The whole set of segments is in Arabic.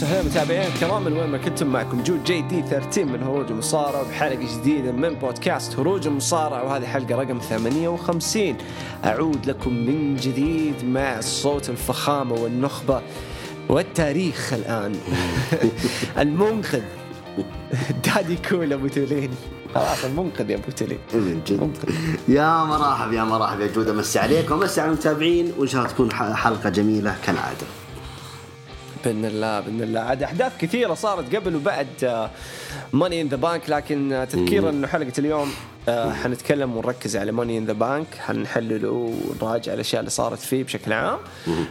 وسهلا متابعينا الكرام من وين ما كنتم معكم جود JD 13 من هروج المصارعة بحلقة جديدة من بودكاست هروج المصارعة وهذه حلقة رقم 58 أعود لكم من جديد مع الصوت الفخامة والنخبة والتاريخ الآن. المنقذ. دادي كول أبو تولين. خلاص المنقذ يا أبو تولين. جد. يا مرحب يا مرحب يا جود. أمسي عليكم وأمسي على المتابعين. وإن شاء الله تكون حلقة جميلة كالعادة. بإذن الله بإذن الله. عاد أحداث كثيرة صارت قبل وبعد Money in the Bank لكن آه، تذكيرا انه حلقه اليوم. آه، حنتكلم ونركز على Money in the Bank حنحلله ونراجع الأشياء اللي صارت فيه بشكل عام.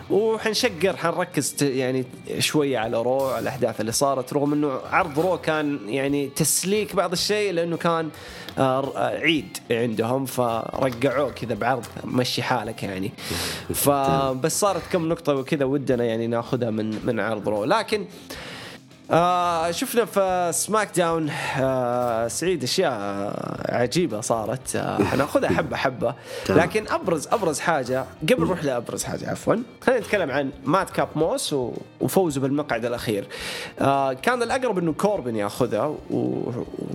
وحنشقر حنركز يعني شوية على Raw على الأحداث اللي صارت رغم إنه عرض Raw كان يعني تسليك بعض الشيء لأنه كان آه، آه، عيد عندهم. فرقعوه كذا بعرض مشي حالك يعني. فبس صارت كم نقطة وكذا ودنا يعني ناخذها من من عرض Raw لكن آه شفنا في SmackDown آه سعيد أشياء آه، عجيبة صارت. آه حناخذها حبة حبة. لكن أبرز أبرز حاجة قبل نروح لأبرز حاجة عفوا خلينا نتكلم عن مادكاب موس وفوزه بالمقعد الأخير. آه كان الأقرب إنه كوربن ياخذها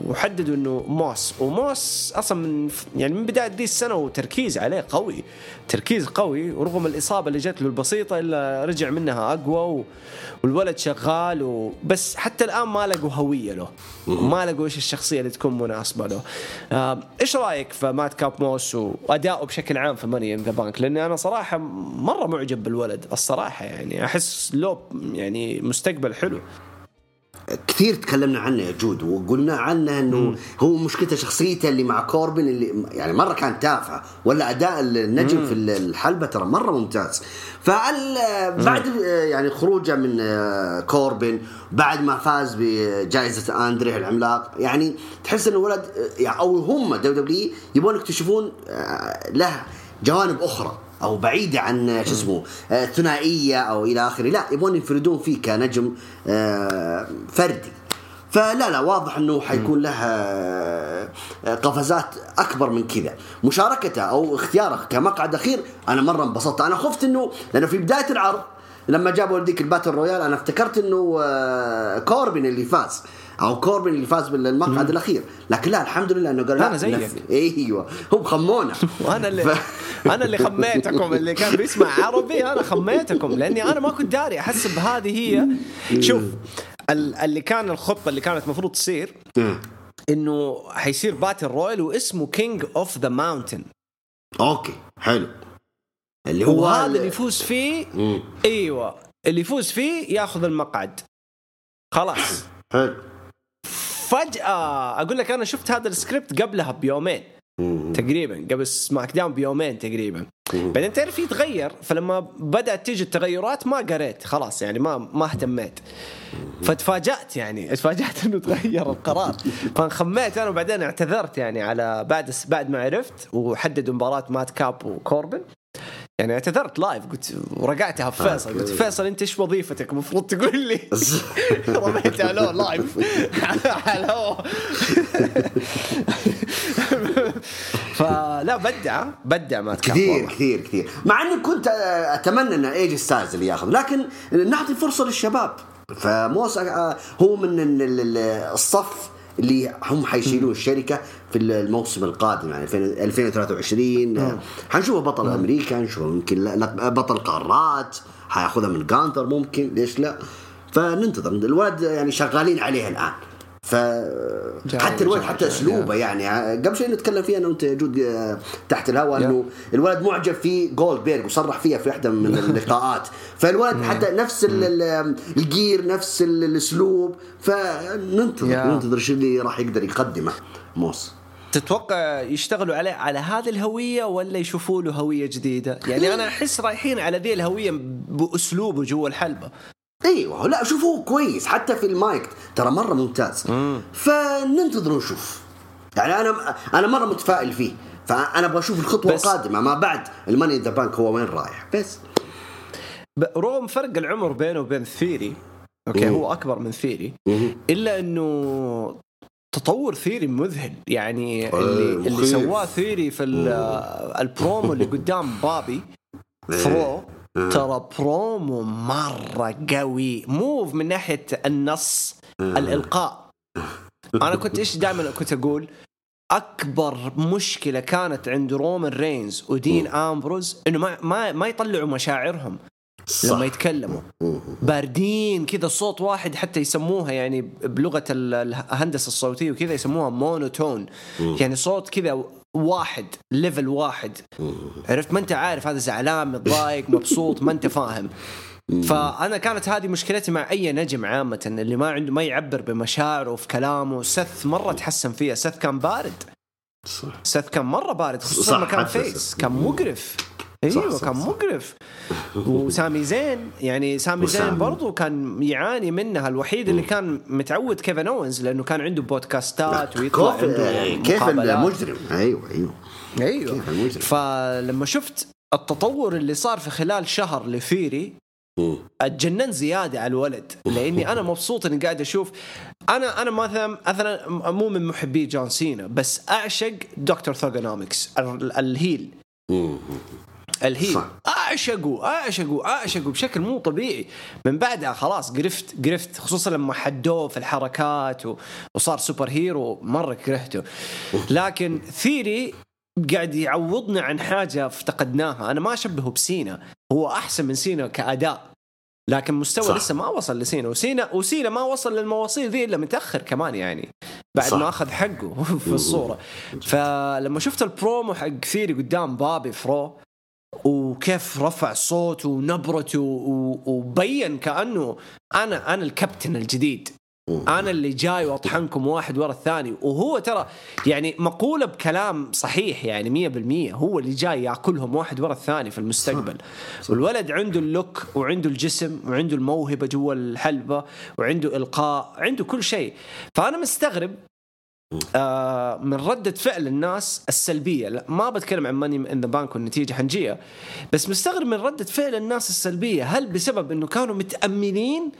وحددوا إنه موس. وموس أصلا من يعني من بداية دي السنة وتركيز عليه قوي تركيز قوي. ورغم الإصابة اللي جت له البسيطة إلا رجع منها أقوى والولد شغال وبس حتى الآن ما لقوا هوية له. ما لقوا إيش الشخصية اللي تكون مناسبة له. آه، إيش رأيك في مادكاب موس وادائه بشكل عام في Money in the Bank؟ لأني أنا صراحة مرة معجب بالولد الصراحة يعني أحس له يعني مستقبل حلو. كثير تكلمنا عنه يا جود وقلنا عنه إنه هو مشكلته شخصيته اللي مع كوربن اللي يعني مرة كان تافهه ولا أداء النجم في الحلبة ترى مرة ممتاز. فال بعد يعني خروجه من آه، كوربن بعد ما فاز بجائزة اندريه العملاق يعني تحس إنه ولد آه، يعني أو هم WWE يبغون يكتشفون آه، له جوانب أخرى. أو بعيده عن شو اسمه آه، ثنائية أو إلى آخره. لا يبغون ينفردون فيه كنجم آه، فردي. فلا لا واضح إنه حيكون له آه، قفزات أكبر من كذا. مشاركته أو اختياره كمقعد أخير أنا مرة انبسطت. أنا خفت إنه لأنه في بداية العرض لما جابوا ذيك ال Battle Royal أنا افتكرت إنه آه، كوربن اللي فاز. أو كوربن اللي فاز بالمقعد الأخير. لكن لا الحمد لله إنه قال لا أنا زيك. إيوه. هم خمونا وأنا اللي ف- أنا اللي خميتكم اللي كان بيسمع عربي أنا خميتكم لأني أنا ما كنت داري احسب هذه هي. شوف ال- اللي كان الخطة اللي كانت المفروض تصير إنه حيصير Battle Royal واسمه King of the Mountain okay. حلو. اللي هو وهذا ال- اللي يفوز فيه مم. إيوه. اللي يفوز فيه ياخذ المقعد. خلاص. حلو. فجأة أقول لك أنا شفت هذا السكريبت قبلها بيومين. تقريبا قبل SmackDown بيومين تقريبا. بعدين تعرف يتغير فلما بدأت تيجي التغيرات ما قريت خلاص يعني ما ما اهتميت. فتفاجأت يعني اتفاجأت إنه تغير القرار. فانخميت أنا وبعدين اعتذرت يعني على بعد بعد ما عرفت وحددوا مباراة مادكاب وكوربن. يعني اعتذرت live قلت ورقعتها في فيصل قلت فيصل إنت إيش وظيفتك؟ المفروض تقول لي. رميتها له live حلو فلا بدع بدع ما كثير. كثير كثير. مع إني كنت آه، أتمنى إن إيه جي ستايلز اللي ياخذ لكن نعطي فرصة للشباب. فموس آه، هو من ال- ال- ال- الصف اللي هم حيشيلون الشركة في الموسم القادم يعني 2023 آه، حنشوفه بطل أمريكا نشوفه يمكن بطل قارات حياخذها من جانتر ممكن ليش لا؟ فننتظر. الولد يعني شغالين عليه الآن. ف حتى الولد حتى أسلوبه يعني قبل شوي نتكلم فيها أنا وأنت جود آه، تحت الهواء إنه الولد معجب في جولد بيرج وصرح فيها في واحدة من اللقاءات. فالولد حتى نفس ال- ال- ال gear نفس ال- الأسلوب فننتظر. ننتظر شو اللي راح يقدر يقدمه. موس. تتوقع يشتغلوا عليه على هذه الهوية ولا يشوفوا له هوية جديدة؟ يعني أنا أحس رايحين على ذي الهوية بأسلوبه جوا الحلبة. أيوه لا شوفوه كويس حتى في المايك ترى مرة ممتاز. فننتظر ونشوف يعني أنا أنا مرة متفائل فيه. فأنا أبغى أشوف الخطوة بس- القادمة ما بعد ال Money the Bank هو وين رايح. بس. رغم فرق العمر بينه وبين ثيوري okay مم. هو أكبر من ثيوري مهم. إلا إنه تطور ثيوري مذهل. يعني اللي اللي مخيف. سواه ثيوري في ال- البرومو اللي قدام بابي ثرو ترى برومو مرة قوي مو من ناحية النص الإلقاء. أنا كنت إيش دائما كنت أقول؟ أكبر مشكلة كانت عند رومان رينز ودين أمبروز إنه ما ما ما يطلعوا مشاعرهم. صح. لما يتكلموا. باردين كذا صوت واحد حتى يسموها يعني بلغة ال- الهندسة الصوتية وكذا يسموها monotone يعني صوت كذا واحد level واحد. عرفت؟ ما انت عارف هذا زعلان متضايق مبسوط ما انت فاهم. فأنا كانت هذه مشكلتي مع أي نجم عامة اللي ما عنده ما يعبر بمشاعره في كلامه. سث مرة تحسن فيها. سث كان بارد. صح. سث كان مرة بارد خصوصا لما كان face. كان مقرف. أيوه صح، كان. مقرف وسامي زين يعني سامي زين. برضو كان يعاني منها الوحيد اللي كان متعود كيفن أوينز لأنه كان عنده بودكاستات ويطلع كيف عنده كيف مقابلات. المجرم أيوه أيوه أيوه كيف. فلما شفت التطور اللي صار في خلال شهر لثيوري مم. اتجننت زيادة على الولد لأني أنا مبسوط إني قاعد أشوف أنا أنا مثلا مثلا مو من محبي جون سينا بس أعشق Doctor Thuganomics ال heel. ال heel. صح. أعشقه أعشقه أعشقه بشكل مو طبيعي. من بعدها خلاص قرفت قرفت خصوصا لما حدوه في الحركات. وصار superhero مرة كرهته. لكن ثيوري قاعد يعوضنا عن حاجة افتقدناها. أنا ما أشبهه بسينا. هو أحسن من سينا كأداء. لكن مستوى صح. لسه ما وصل لسينا. وسينا وسينا ما وصل للمواصيل ذي إلا متأخر كمان يعني. بعد صح. ما أخذ حقه في الصورة. فلما شفت البرومو حق ثيوري قدام بابي فرو وكيف رفع صوته ونبرته وبين كأنه أنا أنا الكابتن الجديد. أنا اللي جاي وأطحنكم واحد ورا الثاني. وهو ترى يعني مقولة بكلام صحيح يعني مية بالمية. هو اللي جاي يأكلهم واحد ورا الثاني في المستقبل. والولد عنده ال look وعنده الجسم وعنده الموهبة جوا الحلبة وعنده إلقاء عنده كل شيء. فأنا مستغرب آه من ردة فعل الناس السلبية. لا ما بتكلم عن Money in the Bank والنتيجة حنجيها. بس مستغرب من ردة فعل الناس السلبية. هل بسبب إنه كانوا متأملين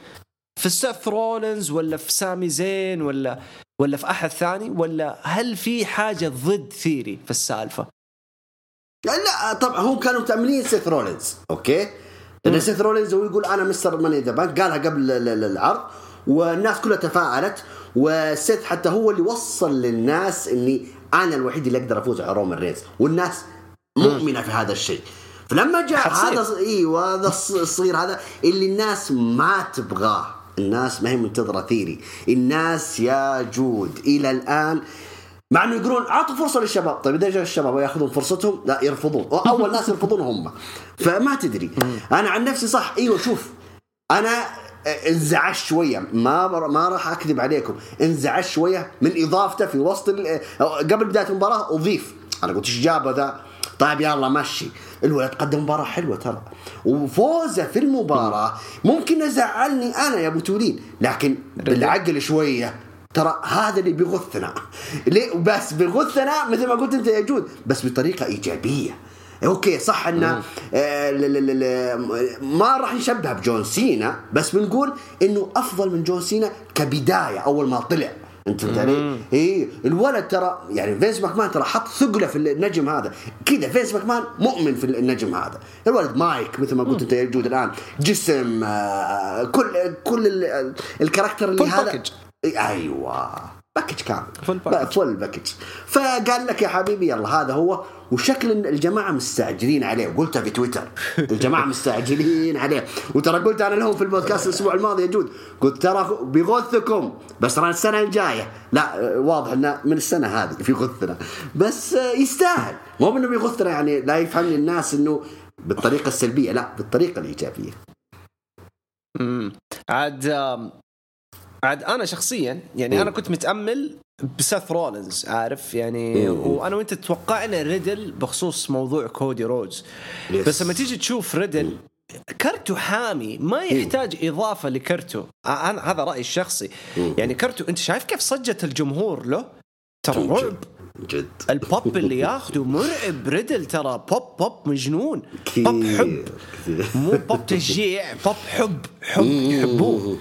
في سيث رولينز ولا في سامي زين ولا ولا في أحد ثاني؟ ولا هل في حاجة ضد ثيري في السالفة؟ لا طبعا هم كانوا متأملين سيث رولينز أوكي؟ لأن سيث رولينز هو يقول أنا Mister Money the Bank قالها قبل ال- ال- العرض والناس كلها تفاعلت. وسيث حتى هو اللي وصل للناس اني أنا الوحيد اللي أقدر أفوز على رومان رينز والناس مؤمنة في هذا الشيء. فلما جاء حتصير. هذا أيوه هذا الص- الصغير هذا اللي الناس ما تبغاه الناس ما هي منتظرة ثيري الناس يا جود إلى الآن مع إنه يقولون أعطوا فرصة للشباب. طيب إذا جاء الشباب ويأخذون فرصتهم لا يرفضون. اول ناس يرفضون هم. فما تدري. أنا عن نفسي صح إيوه شوف أنا انزعجت شوية. ما ما راح أكذب عليكم. انزعجت شوية من إضافته في وسط قبل بداية المباراة أضيف. أنا قلت إيش جابه ذا؟ طيب يلا مشي. الولد قدم مباراة حلوة ترى. وفوزه في المباراة ممكن يزعلني أنا يا أبو تولين. لكن بالعقل شوية. ترى هذا اللي بيغثنا. ليه؟ بس بيغثنا مثل ما قلت أنت يا جود. بس بطريقة إيجابية. okay صح إن آه ما راح نشبهه بجون سينا بس بنقول إنه أفضل من جون سينا كبداية أول ما طلع. أنت فهمت علي؟ إي الولد ترى يعني فينس ماكمان ترى حط ثقله في النجم هذا. كذا فينس ماكمان مؤمن في النجم هذا. الولد مايك مثل ما قلت أنت يا جود الآن. جسم آه كل كل ال- ال character اللي هذا. أيوه. package كامل. Full package. full package فقال لك يا حبيبي يلا هذا هو. وشكل الجماعة مستعجلين عليه. وقلتها في تويتر. الجماعة مستعجلين عليه. وترى قلت أنا لهم في البودكاست الأسبوع الماضي يا جود قلت ترى بيغثكم بس ترى السنة الجاية. لا واضح إنه من السنة هذه في غثنا. بس يستاهل. مو إنه بيغثنا يعني لا يفهمني الناس إنه بالطريقة السلبية لا بالطريقة الإيجابية. امم عاد عاد أنا شخصيا يعني أنا كنت متأمل بسيث رولينز عارف؟ يعني مم. وأنا وأنت توقعنا ريدل بخصوص موضوع كودي رودز. yes. بس لما تيجي تشوف ريدل كرته حامي ما يحتاج إضافة لكرته. أنا هذا رأيي الشخصي. يعني كرته أنت شايف كيف ضجة الجمهور له؟ ترى رعب جد. البوب اللي ياخذه مرعب. ريدل ترى pop pop مجنون. بوب حب. مو بوب تشجيع بوب حب. حب يحبوه.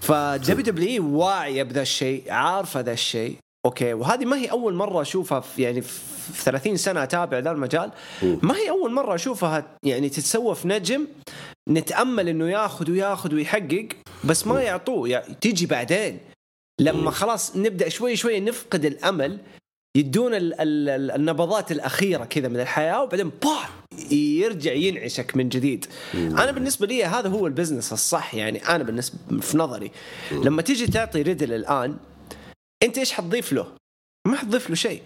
ف WWE واعيه بذا الشيء عارفه ذا الشيء. okay وهذه ما هي أول مرة أشوفها في يعني في في 30 سنة أتابع ذا المجال. ما هي أول مرة أشوفها يعني تتسوى في نجم نتأمل إنه ياخذ وياخذ ويحقق بس ما يعطوه. يعني تيجي بعدين. لما خلاص نبدأ شوي شوي نفقد الأمل يدون ال ال النبضات الأخيرة كذا من الحياة وبعدين با يرجع ينعشك من جديد. أنا بالنسبة لي هذا هو ال business الصح يعني أنا بالنسبة في نظري. لما تيجي تعطي ريدل الآن أنت إيش حتضيف له؟ ما حتضيف له شيء.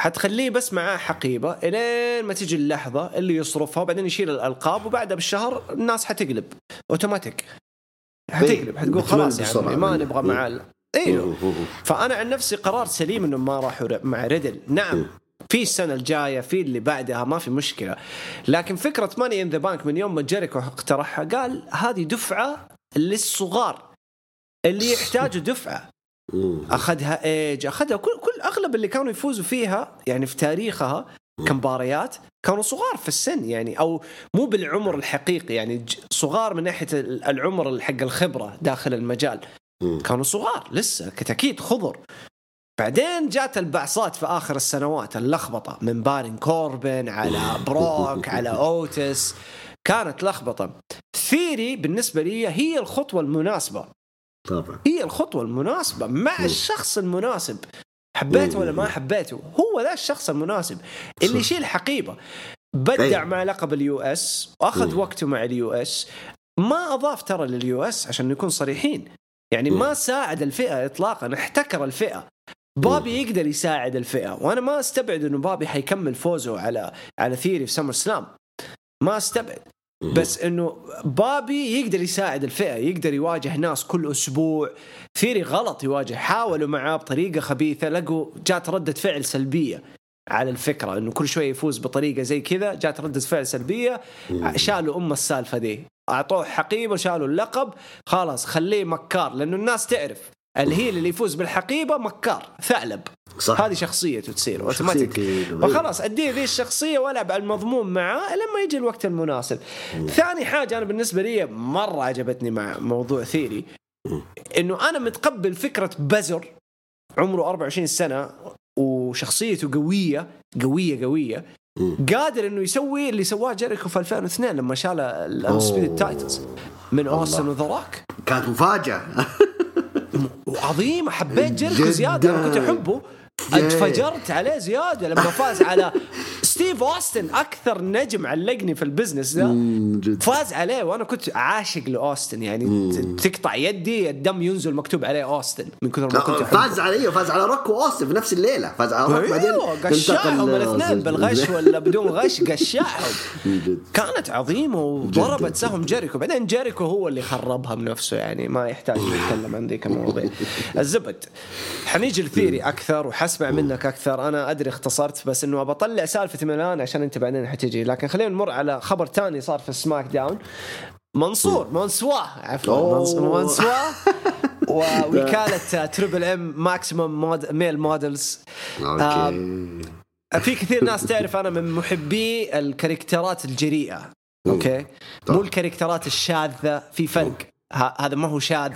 حتخليه بس معاه حقيبة إلين ما تيجي اللحظة اللي يصرفها وبعدين يشيل الألقاب وبعدها بالشهر الناس حتقلب. أوتوماتيك. حتقلب حتقول خلاص يعني ما نبغى معاه. أيوه فأنا عن نفسي قرار سليم إنه ما راحوا مع ريدل. نعم. في السنة الجاية في اللي بعدها ما في مشكلة. لكن فكرة Money in the Bank من يوم ما جيريكو اقترحها قال هذه دفعة للصغار. اللي يحتاجوا دفعة. أخذها ايج أخذها كل كل أغلب اللي كانوا يفوزوا فيها يعني في تاريخها كمباريات كانوا صغار في السن يعني أو مو بالعمر الحقيقي يعني صغار من ناحية العمر حق الخبرة داخل المجال. كانوا صغار لسه كتاكيد خضر. بعدين جات البعصات في آخر السنوات اللخبطة من بارين كوربن على بروك على Otis كانت لخبطة. ثيري بالنسبة لي هي الخطوة المناسبة. طبعا. هي الخطوة المناسبة مع الشخص المناسب. حبيته ولا ما حبيته؟ هو ذا الشخص المناسب. اللي يشيل حقيبة. بدع أيه. مع لقب ال US وأخذ وقته مع ال US. ما أضاف ترى لل US عشان نكون صريحين. يعني ما ساعد الفئة اطلاقا احتكر الفئة. بوبي يقدر يساعد الفئة وأنا ما أستبعد إنه بوبي حيكمل فوزه على على ثيري في SummerSlam. ما أستبعد. بس إنه بوبي يقدر يساعد الفئة يقدر يواجه ناس كل أسبوع. ثيري غلط يواجه حاولوا معاه بطريقة خبيثة لقوا جات ردة فعل سلبية على الفكرة إنه كل شوية يفوز بطريقة زي كذا جات ردة فعل سلبية شالوا أم السالفة دي أعطوه حقيبة شالوا اللقب خلاص خليه مكار لأنه الناس تعرف. الهيل اللي يفوز بالحقيبة مكار ثعلب. صح. هذه شخصيته تصير أوتوماتيك. فخلاص اديه ذي الشخصية والعب على المضمون معاه لما يجي الوقت المناسب. مم. ثاني حاجة أنا بالنسبة لي مرة عجبتني مع موضوع ثيري إنه أنا متقبل فكرة بزر عمره 24 سنة وشخصيته قوية قوية قوية. قادر إنه يسوي اللي سواه جيريكو في 2002 لما شال ال undisputed titles من اوستن وذا روك كانت مفاجأة. وعظيمه حبيت جيريكو زيادة أنا كنت أحبه. أتفجرت عليه زيادة لما فاز على ستيف أوستن أكثر نجم علقني في ال business ده. فاز عليه وأنا كنت عاشق لأوستن يعني تقطع يدي الدم ينزل مكتوب عليه أوستن من كثر ما كنت. فاز عليه فاز على روك واوستن في نفس الليلة. فاز على روك بعدين قشعهم الاثنين بالغش ولا بدون غش قشعهم كانت عظيمة وضربت سهم جيريكو. بعدين جيريكو هو اللي خربها بنفسه يعني ما يحتاج نتكلم عن ذيك المواضيع. الزبد. حنيجي لثيري أكثر وحسمع منك أكثر. أنا أدري اختصرت بس إنه بطلع سالفة من الان عشان انت بعدين حتجي لكن خلينا نمر على خبر ثاني صار في SmackDown. منصور مونسوا عفوا. مونسوا ووكالة Triple M Maximum Male Models في كثير ناس تعرف أنا من محبي الكاركترات الجريئة. أوكي؟ مو الكاركترات الشاذة في فرق هذا ما هو شاذ.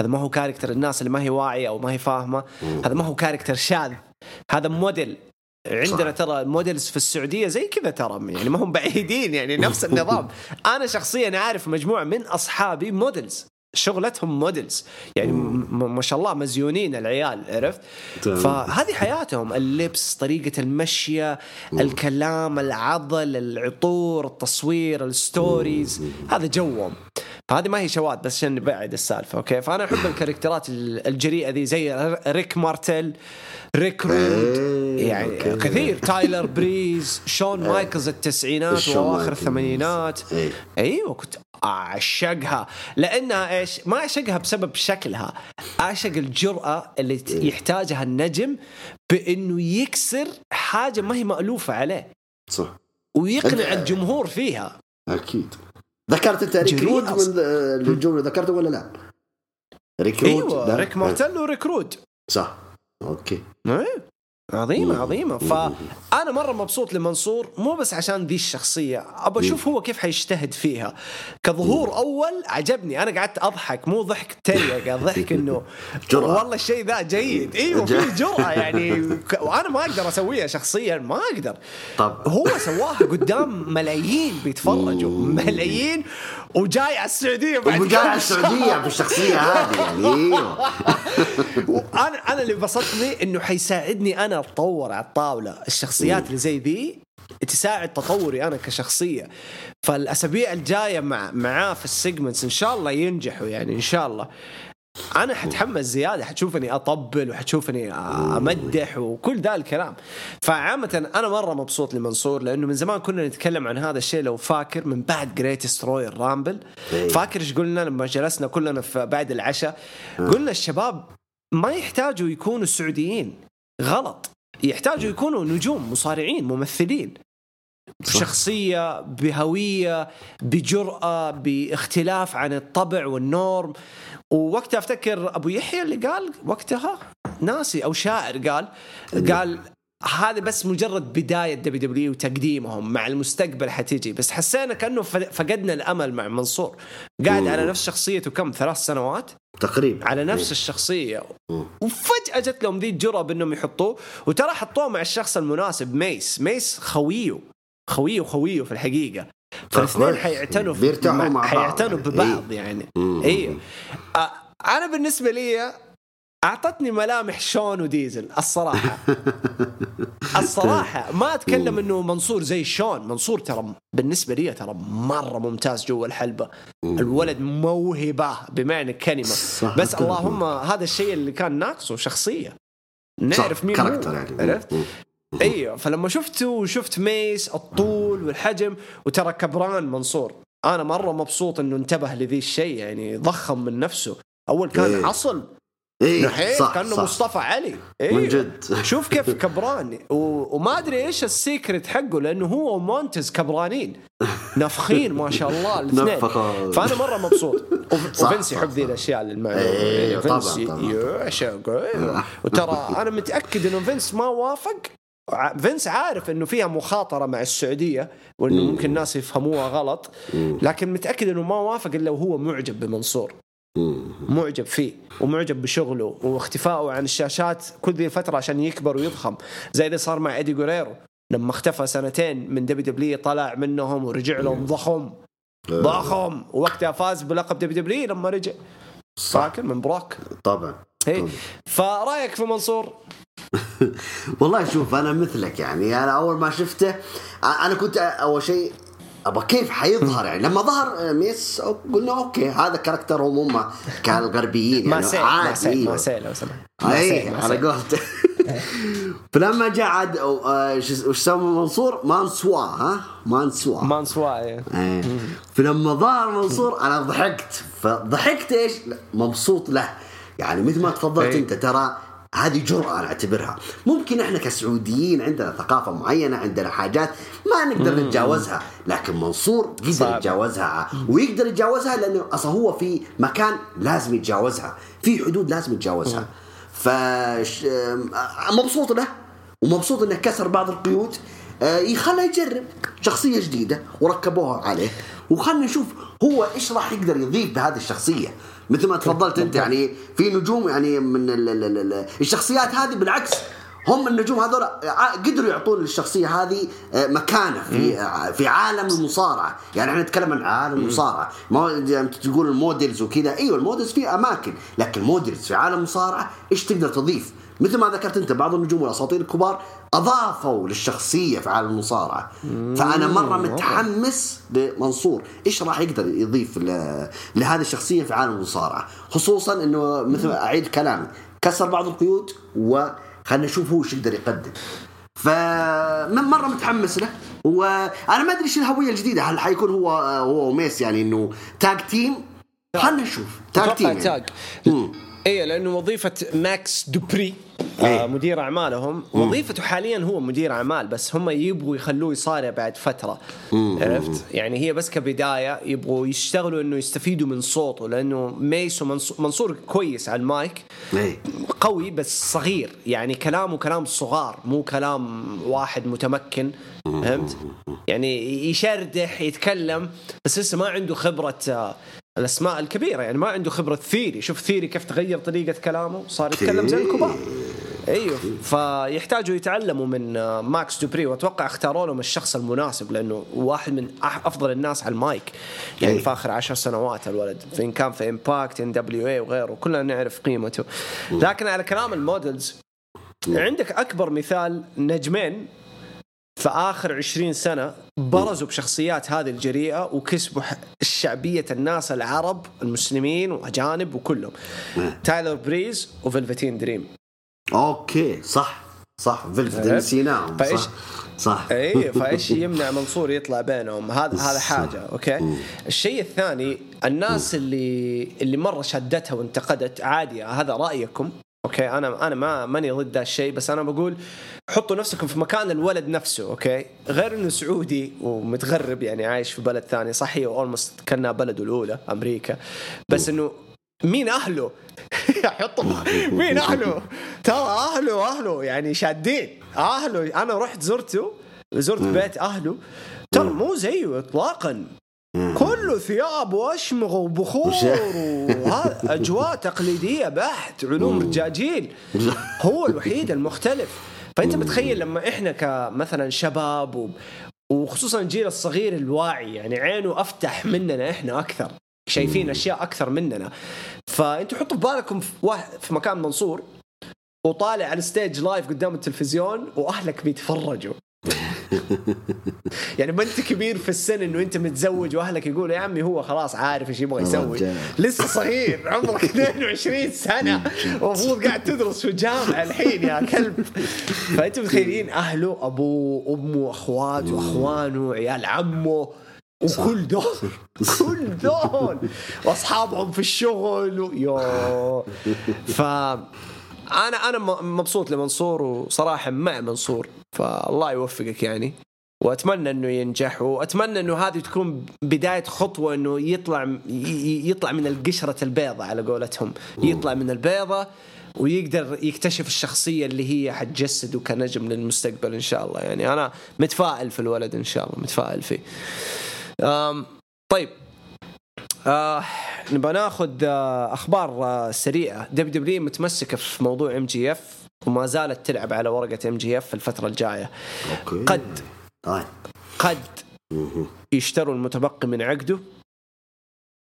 هذا ما هو character الناس اللي ما هي واعية أو ما هي فاهمة. هذا ما هو character شاذ. هذا موديل عندنا صح. ترى models في السعودية زي كذا ترى يعني ما هم بعيدين يعني نفس النظام. أنا شخصيا عارف مجموعة من أصحابي models شغلتهم models يعني ما شاء الله مزيونين العيال عرفت؟ فهذه حياتهم اللبس طريقة المشية الكلام العضل العطور التصوير ال stories هذا جوهم. فهذه ما هي شواذ بس عشان نبعد السالفة أوكي فأنا أحب الكاركترات الجريئة ذي زي ريك مارتل ريك رود إيه، يعني أوكي. كثير تايلر بريز شون إيه. مايكلز التسعينات وأواخر الثمانينات إيه. أيوه كنت أعشقها لأنها إيش؟ ما أعشقها بسبب شكلها، أعشق الجرأة اللي يحتاجها النجم بإنه يكسر حاجة ما هي مألوفة عليه. صح ويقنع الجمهور فيها. أكيد. ذكرت أنت ريك رود من الجملة ذكرته ولا لا؟ ريك رود أيوه ريك مارتل وريك رود صح. أوكي. إيه؟ عظيمة عظيمة. فأنا مرة مبسوط لمنصور مو بس عشان ذي الشخصية. أبى أشوف هو كيف حيجتهد فيها. كظهور أول عجبني. أنا قعدت أضحك مو ضحك تريقة ضحك إنه جرأة. والله الشيء ذا جيد. أيوه في جرأة. يعني. وأنا ما أقدر أسويها شخصيا ما أقدر. طب. هو سواها قدام ملايين بيتفرجوا. ملايين. وجاي على السعودية بعد وجاي على السعودية بالشخصيه هذه يعني. أيوه أنا أنا اللي بسطني إنه حيساعدني أنا أتطور على الطاولة. الشخصيات اللي زي ذي تساعد تطوري أنا كشخصية. فالأسابيع الجاية مع معاه في ال segments إن شاء الله ينجحوا يعني إن شاء الله. أنا حتحمس زيادة حتشوفني أطبل وحتشوفني أمدح وكل ذا الكلام. فعامة أنا مرة مبسوط لمنصور لأنه من زمان كنا نتكلم عن هذا الشيء. لو فاكر من بعد Greatest Royal Rumble. فاكر إيش قلنا لما جلسنا كلنا في بعد العشاء؟ قلنا الشباب ما يحتاجوا يكونوا سعوديين غلط. يحتاجوا يكونوا نجوم مصارعين ممثلين. بشخصية بهوية بجرأة باختلاف عن الطبع وال norm. ووقتها افتكر أبو يحيى اللي قال وقتها ناسي أو شاعر قال قال هذا بس مجرد بداية WWE وتقديمهم مع المستقبل حتيجي بس حسينا كأنه فقدنا الأمل مع منصور. قاعد على نفس شخصيته كم ثلاث سنوات؟ تقريبا. على نفس الشخصية. وفجأة جت لهم ذي الجرأة بأنهم يحطوه وترى حطوه مع الشخص المناسب ميس. ميس خويه خويه وخويه في الحقيقة. فالاثنين كويس. حيعتنوا بيرتاحوا مع حيعتنوا يعني. ببعض يعني مم. أيوه آه، أنا بالنسبة لي أعطتني ملامح شون وديزل الصراحة الصراحة ما أتكلم إنه منصور زي شون منصور ترى بالنسبة لي ترى مرة ممتاز جوا الحلبة الولد موهبة بمعنى الكلمة صح. بس اللهم هذا الشيء اللي كان ناقصه شخصية نعرف مين character يعني. عرفت؟ أيوه فلما شفته وشفت ميس الطول والحجم وترى كبران منصور. أنا مرة مبسوط إنه انتبه لذي الشيء يعني ضخم من نفسه. أول كان إيه. عصل. نحيف صح كأنه صح. مصطفى علي. إيه. من جد. شوف كيف كبران. و... وما أدري إيش ال secret حقه لأنه هو ومونتز كبرانين. نفخين ما شاء الله الاثنين. فأنا مرة مبسوط. وفنس يحب ذي. الأشياء للمعنى إيه، فنس. يعشق إيه. وترى أنا متأكد إنه فنس ما وافق. فينس عارف إنه فيها مخاطرة مع السعودية وإنه ممكن الناس يفهموها غلط لكن متأكد إنه ما وافق إلا وهو معجب بمنصور. مم. معجب فيه ومعجب بشغله واختفائه عن الشاشات كل ذي الفترة عشان يكبر ويضخم. زي اللي صار مع إيدي جوريرو لما اختفى سنتين من WWE طلع منهم ورجع لهم ضخم. ضخم. ووقتها فاز بلقب WWE لما رجع. فاكر من بروك. طبعا. هي فرأيك في منصور؟ والله شوف أنا مثلك يعني أنا أول ما شفته أنا كنت أول شيء أبغى كيف حيظهر يعني لما ظهر ميس قلنا أوكي هذا كاركترهم هم كالغربيين يعني عادي ما. سيل لو سمحت أي على. قولته فلما جاء عاد وش سمى منصور مانسوا ها مانسوا مانسوا إيه. إيه. فلما ظهر منصور أنا ضحكت فضحكت إيش؟ مبسوط له يعني مثل ما تفضلت إيه. أنت ترى هذه جرأة أنا أعتبرها. ممكن إحنا كسعوديين عندنا ثقافة معينة عندنا حاجات ما نقدر نتجاوزها لكن منصور قدر صعب. يتجاوزها ويقدر يتجاوزها لأنه أصلا هو في مكان لازم يتجاوزها في حدود لازم يتجاوزها. ف مبسوط له ومبسوط إنه كسر بعض القيود. آه، يخلى يجرب شخصية جديدة وركبوها عليه. وخلنا نشوف هو إيش راح يقدر يضيف بهذه الشخصية. مثل ما تفضلت أنت يعني في نجوم يعني من ال ال ال ال الشخصيات هذه بالعكس هم النجوم هذول قدروا يعطون للشخصية هذه آه، مكانة في آه، في عالم المصارعة، يعني إحنا نتكلم عن عالم المصارعة، ما تقول ال models وكذا، أيوه ال models في أماكن، لكن ال models في عالم المصارعة إيش تقدر تضيف؟ مثل ما ذكرت أنت بعض النجوم والأساطير الكبار أضافوا للشخصية في عالم المصارعة. فأنا مرة متحمس لمنصور. إيش راح يقدر يضيف لهذه الشخصية في عالم المصارعة؟ خصوصا إنه مثل ما أعيد كلامي كسر بعض القيود وخلنا نشوف هو إيش يقدر يقدم. فمن مرة متحمس له. وأنا ما أدري إيش الهوية الجديدة. هل حيكون هو هو وميس يعني إنه tag team خلنا نشوف. tag team يعني. tag. اي لأنه وظيفة ماكس دوبري إيه. آه مدير أعمالهم. وظيفته حاليا هو مدير أعمال بس هم يبغوا يخلوه يصارع بعد فترة. عرفت؟ يعني هي بس كبداية يبغوا يشتغلوا إنه يستفيدوا من صوته لأنه ميس ومنصور منصور كويس على المايك. إيه. قوي بس صغير. يعني كلامه كلام صغار مو كلام واحد متمكن. فهمت؟ يعني يشردح يتكلم بس لسه ما عنده خبرة آه، الأسماء الكبيرة يعني ما عنده خبرة ثيري. شوف ثيري كيف تغير طريقة كلامه صار يتكلم زي الكبار. أيوه. فيحتاجوا يتعلموا من ماكس دوبري وأتوقع اختاروا لهم الشخص المناسب لأنه واحد من أفضل الناس على المايك. يعني إيه. في آخر عشر سنوات الولد. فان كان في Impact NWA وغيره. كلنا نعرف قيمته. لكن على كلام ال models عندك أكبر مثال نجمين في اخر 20 سنة برزوا بشخصيات هذه الجريئة وكسبوا شعبيه الناس العرب المسلمين وأجانب وكلهم. تايلر بريز و Velveteen Dream. أوكي صح صح. عرفت؟ نسيناهم فإيش- صح. صح إي فإيش يمنع منصور يطلع بينهم؟ هذا هذا حاجة أوكي؟ الشيء الثاني الناس اللي اللي مرة شدتها وانتقدت عادي هذا رأيكم؟ أوكي أنا أنا ما ماني ضد هالشيء بس أنا بقول حطوا نفسكم في مكان الولد نفسه أوكي؟ غير إنه سعودي ومتغرب يعني عايش في بلد ثاني صح هي almost كأنها بلده الأولى أمريكا بس إنه مين أهله؟ حطوا مين أهله؟ ترى أهله أهله يعني شادين. أهله أنا رحت زرته زرت بيت أهله ترى مو زيه اطلاقا. كله ثياب واشمغ وبخور وهذا أجواء تقليدية بحت علوم رجاجيل. هو الوحيد المختلف. فأنت متخيل لما إحنا كمثلا شباب و... وخصوصا الجيل الصغير الواعي يعني عينه أفتح مننا إحنا أكثر شايفين أشياء أكثر مننا. فانتوا حطوا في بالكم في, واحد في مكان منصور وطالع على ال stage live قدام التلفزيون وأهلك بيتفرجوا. يعني ما انت كبير في السن انه انت متزوج واهلك يقولوا يا عمي هو خلاص عارف إيش يبغى يسوي. لسه صغير عمرك 22 سنة. ومفروض قاعد تدرس في جامعه الحين يا كلب. فأنتم متخيلين أهله أبوه أمه أخواته أخوانه عيال عمه وكل دول. كل دول. وأصحابهم في الشغل و... يو ف أنا أنا مبسوط لمنصور وصراحة مع منصور فالله يوفقك يعني. وأتمنى إنه ينجح وأتمنى إنه هذه تكون بداية خطوة إنه يطلع يطلع من القشرة البيضة على قولتهم. يطلع من البيضة ويقدر يكتشف الشخصية اللي هي حتجسده كنجم للمستقبل إن شاء الله. يعني أنا متفائل في الولد إن شاء الله متفائل فيه. طيب. آه نبغى ناخذ آه أخبار آه سريعة. WWE متمسكة في موضوع MJF وما زالت تلعب على ورقة MJF في الفترة الجاية. okay. قد طيب. قد. يشتروا المتبقي من عقده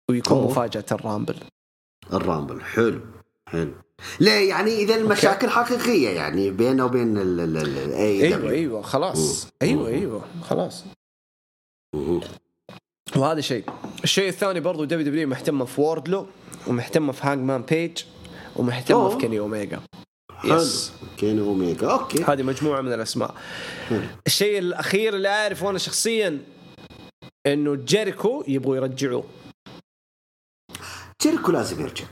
ويكون أوه. مفاجأة ال Rumble. ال Rumble. حلو. حلو. ليه؟ يعني إذا المشاكل حقيقية يعني بينه وبين ال ال ال اي أيوه أيوه خلاص. أيوه أيوه خلاص. وهذا شيء. الشيء الثاني برضو WWE مهتمه في ووردلو ومهتمه في هانج مان بيج ومهتمه أوه. في كيني اوميجا yes كيني اوميجا okay. هذه مجموعة من الأسماء. الشيء الأخير اللي أعرفه أنا شخصيا إنه جيريكو يبغوا يرجعوه. جيريكو لازم يرجع.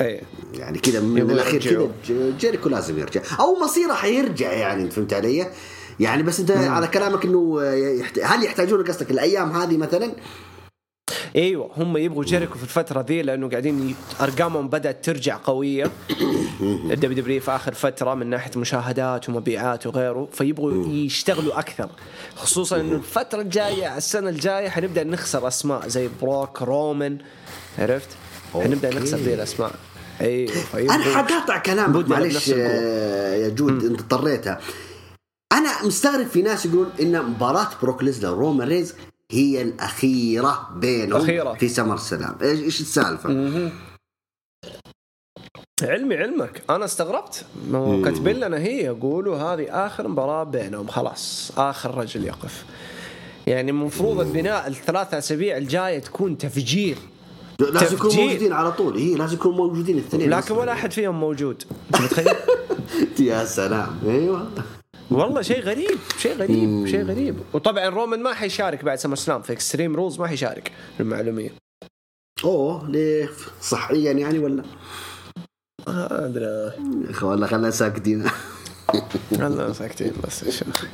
إيه. يعني كذا من الأخير. كذا جيريكو لازم يرجع. أو مصيره حيرجع يعني فهمت علي؟ يعني بس انت على كلامك انه يحت... هل يحتاجون قصدك الأيام هذه مثلا؟ أيوه هم يبغوا جيريكو في الفترة ذي لأنه قاعدين ي- أرقامهم بدأت ترجع قوية. ال WWE في آخر فترة من ناحية مشاهدات ومبيعات وغيره فيبغوا يشتغلوا أكثر. خصوصا إنه الفترة الجاية السنة الجاية حنبدأ نخسر أسماء زي بروك رومان عرفت؟ حنبدأ. نخسر ذي الأسماء. أيوه أنا حقاطع كلامك معلش يا جود أنت اضطريتها. أنا مستغرب في ناس يقولون إن مباراة بروك ليزنر ورومان ريز هي الأخيرة بينهم أخيرة. في سمر السلام إيش إيش السالفة؟ علمي علمك. أنا استغربت. كاتبين لنا هي يقولوا هذه آخر مباراة بينهم. خلاص. آخر رجل يقف. يعني المفروض البناء الثلاث أسابيع الجاية تكون تفجير. لازم يكونوا. موجودين على طول. هي لازم يكونوا موجودين الاثنين. لكن ولا أحد فيهم موجود. متخيل؟ يا سلام. أيوه. والله شيء غريب شيء غريب شيء غريب. وطبعا رومان ما حيشارك بعد SummerSlam في Extreme Rules ما حيشارك للمعلومية. أوه ليه؟ صحيا يعني ولا؟ ما أدري. ولا خلنا ساكتين. خلنا ساكتين بس الله. خلنا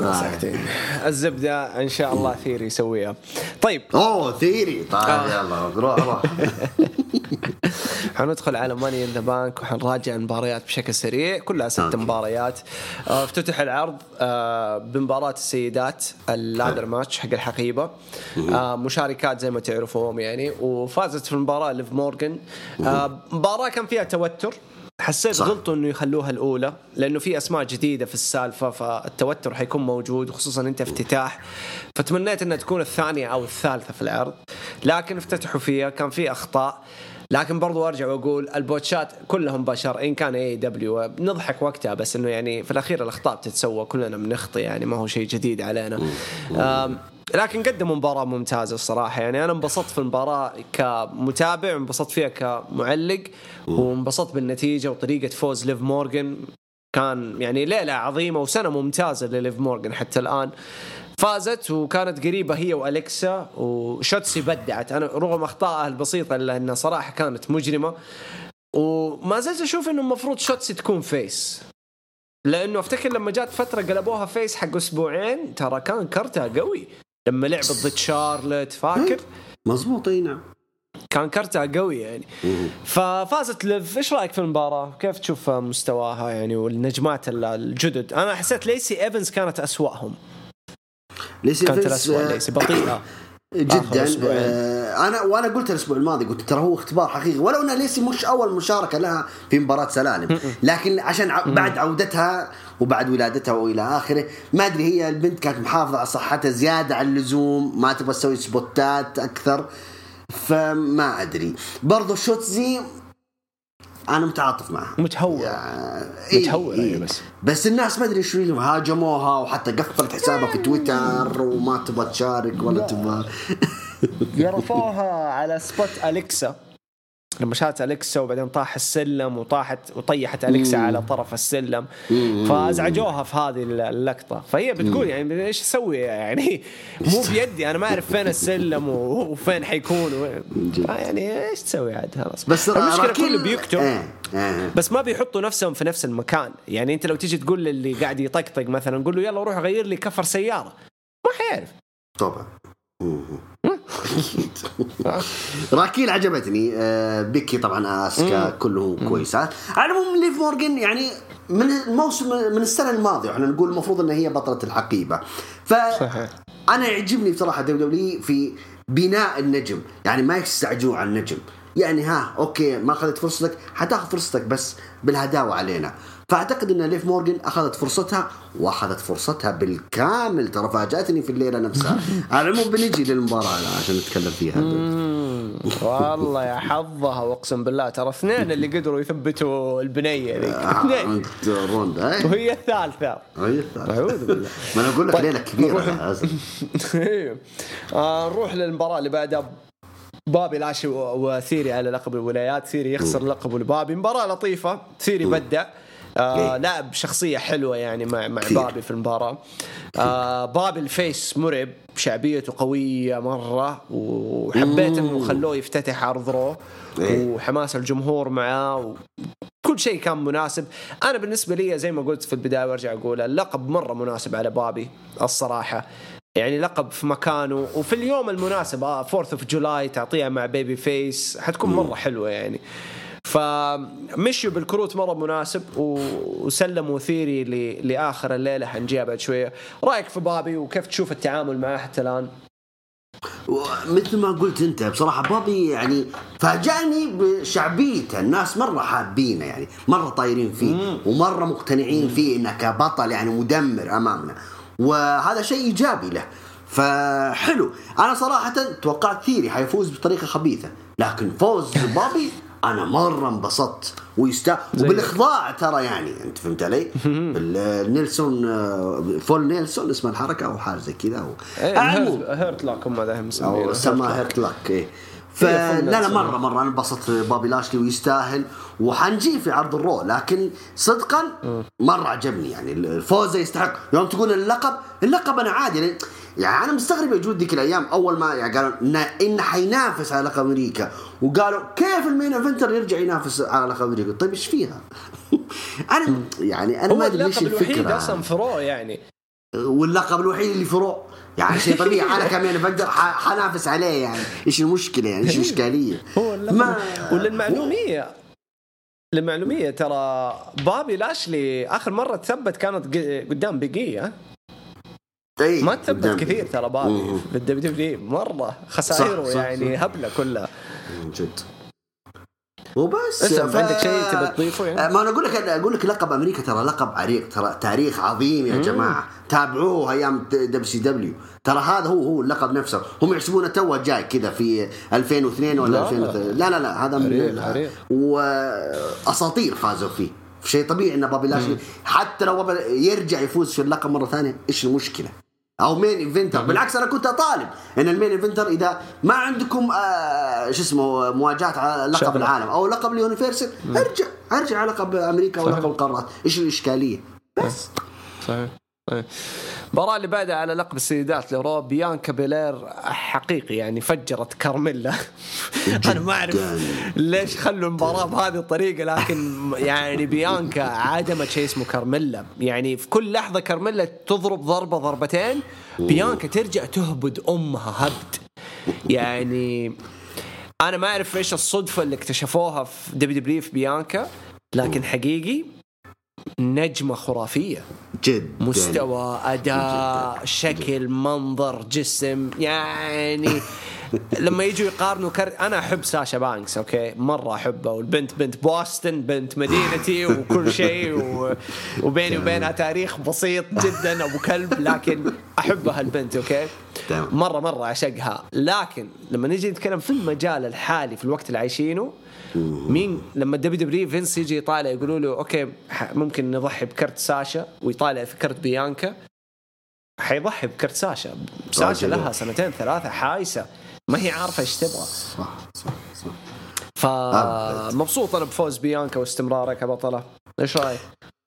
ساكتين. الزبدة إن شاء الله ثيري يسويها. طيب. أوه ثيري. طيب آه. يلا روح روح حندخل على Money in the Bank وحنراجع المباريات بشكل سريع. كلها ست. مباريات. آه، افتتح العرض آه، بمباراة السيدات ال ladder match حق الحقيبة. آه، مشاركات زي ما تعرفوهم يعني. وفازت في المباراة ليف مورجان آه، مباراة كان فيها توتر. حسيت صح. غلطوا إنه يخلوها الأولى لأنه في أسماء جديدة في السالفة فالتوتر حيكون موجود وخصوصا أنت افتتاح. فتمنيت إنها تكون الثانية أو الثالثة في العرض لكن افتتحوا فيها كان في أخطاء. لكن برضو أرجع وأقول ال botch ات كلهم بشر إن كان AEW نضحك وقتها بس إنه يعني في الأخير الأخطاء بتتسوى كلنا بنخطي يعني ما هو شيء جديد علينا. لكن قدموا مباراة ممتازة الصراحة. يعني أنا انبسطت في المباراة كمتابع وانبسطت فيها كمعلق وانبسطت بالنتيجة وطريقة فوز ليف مورغان. كان يعني ليلة عظيمة وسنة ممتازة لليف مورغان حتى الآن. فازت وكانت قريبة هي وأليكسا وشوتسي بدعت. أنا رغم أخطائها البسيطة إلا أنها صراحة كانت مجرمة. وما زلت أشوف أنه المفروض شوتسي تكون face. لأنه أفتكر لما جات فترة قلبوها face حق أسبوعين ترى كان كرتها قوي. لما لعبت ضد شارلت فاكر؟ مزبوط إي نعم. كان كرتها قوي يعني. ففازت ليف. إيش رأيك في المباراة؟ كيف تشوف مستواها يعني والنجمات ال- الجدد؟ أنا حسيت ليسي إيفنز كانت أسوأهم. ليس كانت الاسوء آه، ليسي بطيئة. جدا. آه أنا وأنا قلت الأسبوع الماضي قلت ترى هو اختبار حقيقي. ولو أن ليسي مش أول مشاركة لها في مباراة سلالم. لكن عشان ع- بعد عودتها وبعد ولادتها وإلى آخره ما أدري هي البنت كانت محافظة على صحتها زيادة عن اللزوم ما تبغى تسوي سبوتات أكثر فما أدري. برضو شوتزي أنا متعاطف معها. متهور. إيه، متهور إيه. هي بس. بس الناس ما أدري فيهم هاجموها وحتى قفلت حسابها في تويتر وما تبغى تشارك ولا تبغى. رفعوها على سبوت أليكسا. لما شافت أليكسا وبعدين طاح السلم وطاحت وطيحت أليكسا على طرف السلم فأزعجوها في هذه اللقطة. فهي بتقول يعني إيش أسوي يعني؟ مو بيدي أنا ما أعرف فين السلم وفين حيكون و- يعني إيش تسوي عاد؟ خلاص. بس المشكلة كله بيكتب إيه، إيه. بس ما بيحطوا نفسهم في نفس المكان. يعني أنت لو تيجي تقول للي قاعد يطقطق مثلا قول له يلا روح غير لي كفر سيارة. ما حيعرف. طبعا. راكيل عجبتني. آه، بيكي طبعا آسكا كلهم كويسات على العموم ليف مورجن يعني من الموسم من السنة الماضية إحنا نقول المفروض إن هي بطلة الحقيبه ف صحيح. أنا يعجبني بصراحة WWE في بناء النجم. يعني ما يستعجلون على النجم. يعني ها okay ما أخذت فرصتك حتاخذ فرصتك بس بالهداوة علينا. فأعتقد أن ليف مورجن أخذت فرصتها وأخذت فرصتها بالكامل. ترى فاجأتني في الليلة نفسها. على العموم بنجي للمباراة عشان نتكلم فيها. والله يا حظها واقسم بالله. ترى اثنين اللي قدروا يثبتوا البنية ذيك. اثنين. آه، روندا إيه. وهي الثالثة. هي الثالثة. أعوذ بالله. ما أنا أقول لك طيب، ليلة كبيرة نروح-. آه، نروح للمباراة اللي بعدها. بابي لاشلي وثيري على لقب الولايات. ثيري يخسر لقبه لبابي مباراة لطيفة. ثيري بدع آه إيه. لعب شخصية حلوة يعني مع مع كثير. بابي في المباراة آه بابي ال face مرعب شعبيته قوية مرة وحبيت إنه خلوه يفتتح عرض Raw إيه. وحماس الجمهور معاه. كل شيء كان مناسب أنا بالنسبة لي زي ما قلت في البداية وأرجع أقول اللقب مرة مناسب على بابي الصراحة يعني لقب في مكانه وفي اليوم المناسب آه 4 of July تعطيها مع baby face حتكون مرة حلوة يعني فمشوا بالكروت مرة مناسب وسلموا ثيري لآخر الليلة. حنجيها بعد شوية. رأيك في بابي وكيف تشوف التعامل معاه حتى الآن؟ مثل ما قلت أنت بصراحة بابي يعني فاجأني بشعبيته. الناس مرة حابينه يعني مرة طايرين فيه ومرة مقتنعين فيه إنه كبطل يعني مدمر أمامنا. وهذا شيء إيجابي له. فحلو. أنا صراحة توقعت ثيري حيفوز بطريقة خبيثة. لكن فوز بابي أنا مرة انبسطت. ويستاهل وبالإخضاع ترى يعني أنت فهمت علي؟ نيلسون آه، Full Nelson اسم الحركة أو حاجة زي كذا. أو- المهم. Hurt Lock هم ذا أو مسمينه سماه Hurt Lock إيه. هي فلا فل لا. مرة مرة أنا انبسطت بابي لاشلي ويستاهل. وحنجي في عرض ال Raw لكن صدقا مرة عجبني يعني. الفوز يستحق. يوم تقول اللقب اللقب أنا عادي يعني يعني أنا مستغرب يا جود ذيك الأيام أول ما يعني قالوا إن- انه حينافس على لقب أمريكا. وقالوا كيف ال main eventer يرجع ينافس على لقب أمريكا؟ طيب إيش فيها؟ أنا يعني أنا ما أدري ليش اللقب الوحيد الفكرة أصلا في Raw يعني. واللقب الوحيد اللي في Raw يعني شيء طبيعي أنا كمان بقدر حنافس عليه يعني. إيش المشكلة يعني؟ إيش الاشكاليه؟ هو اللقب ما وللمعلومية. للمعلومية ترى بابي لاشلي آخر مرة تثبت كانت قدام بيجي إيه، ما تثبت قدام. كثير ترى بابي مم. في الدبليو دبليو مرة خسائره يعني صح. هبلة كلها من جد وبس اسلم، عندك شيء تبي تضيفه يعني؟ ما أنا أقول لك أقول لك لقب أمريكا ترى لقب عريق ترى تاريخ عظيم يا جماعة تابعوه أيام دبليو سي دبليو ترى هذا هو هو اللقب نفسه هم يحسبونه توه جاي كذا في 2002 ولا لا. 2000 لا لا لا هذا عريق، من عريق. وأساطير فازوا فيه شيء طبيعي إن بابي لاشلي حتى لو يرجع يفوز في اللقب مرة ثانية إيش المشكلة؟ أو main eventer بالعكس أنا كنت أطالب إن ال main eventer إذا ما عندكم آه شو اسمه مواجهات على لقب. العالم أو لقب ال Universal ارجع ارجع على لقب أمريكا أو. لقب القارات إيش الإشكالية؟ بس صحيح المباراة اللي بعدها على لقب السيدات ل Raw بيانكا بيلير حقيقي يعني فجرت كارميلا. أنا ما أعرف ليش خلوا المباراة بهذه الطريقة لكن يعني بيانكا عدمت شيء اسمه كارميلا. يعني في كل لحظة كارميلا تضرب ضربة ضربتين بيانكا ترجع تهبد أمها هبد. يعني أنا ما أعرف إيش الصدفة اللي اكتشفوها في WW في بيانكا لكن حقيقي نجمة خرافية. جد مستوى أداء شكل منظر جسم يعني لما يجوا يقارنوا كر... أنا أحب ساشا بانكس okay؟ مرة احبها والبنت بنت بوسطن بنت مدينتي وكل شيء و... وبيني وبينها تاريخ بسيط جدا أبو كلب لكن أحبها البنت okay. مرة مرة اعشقها لكن لما نيجي نتكلم في المجال الحالي في الوقت اللي عايشينه مين لما WW فينس يجي يطالع يقولوا له okay ممكن نضحي بكرت ساشا ويطالع في كرت بيانكا. حيضحي بكرت ساشا. ساشا. لها سنتين ثلاثة حايسة. ما هي عارفة إيش تبغى. صح صح صح. فمبسوط أنا بفوز بيانكا واستمرارها كبطلة إيش رأيك؟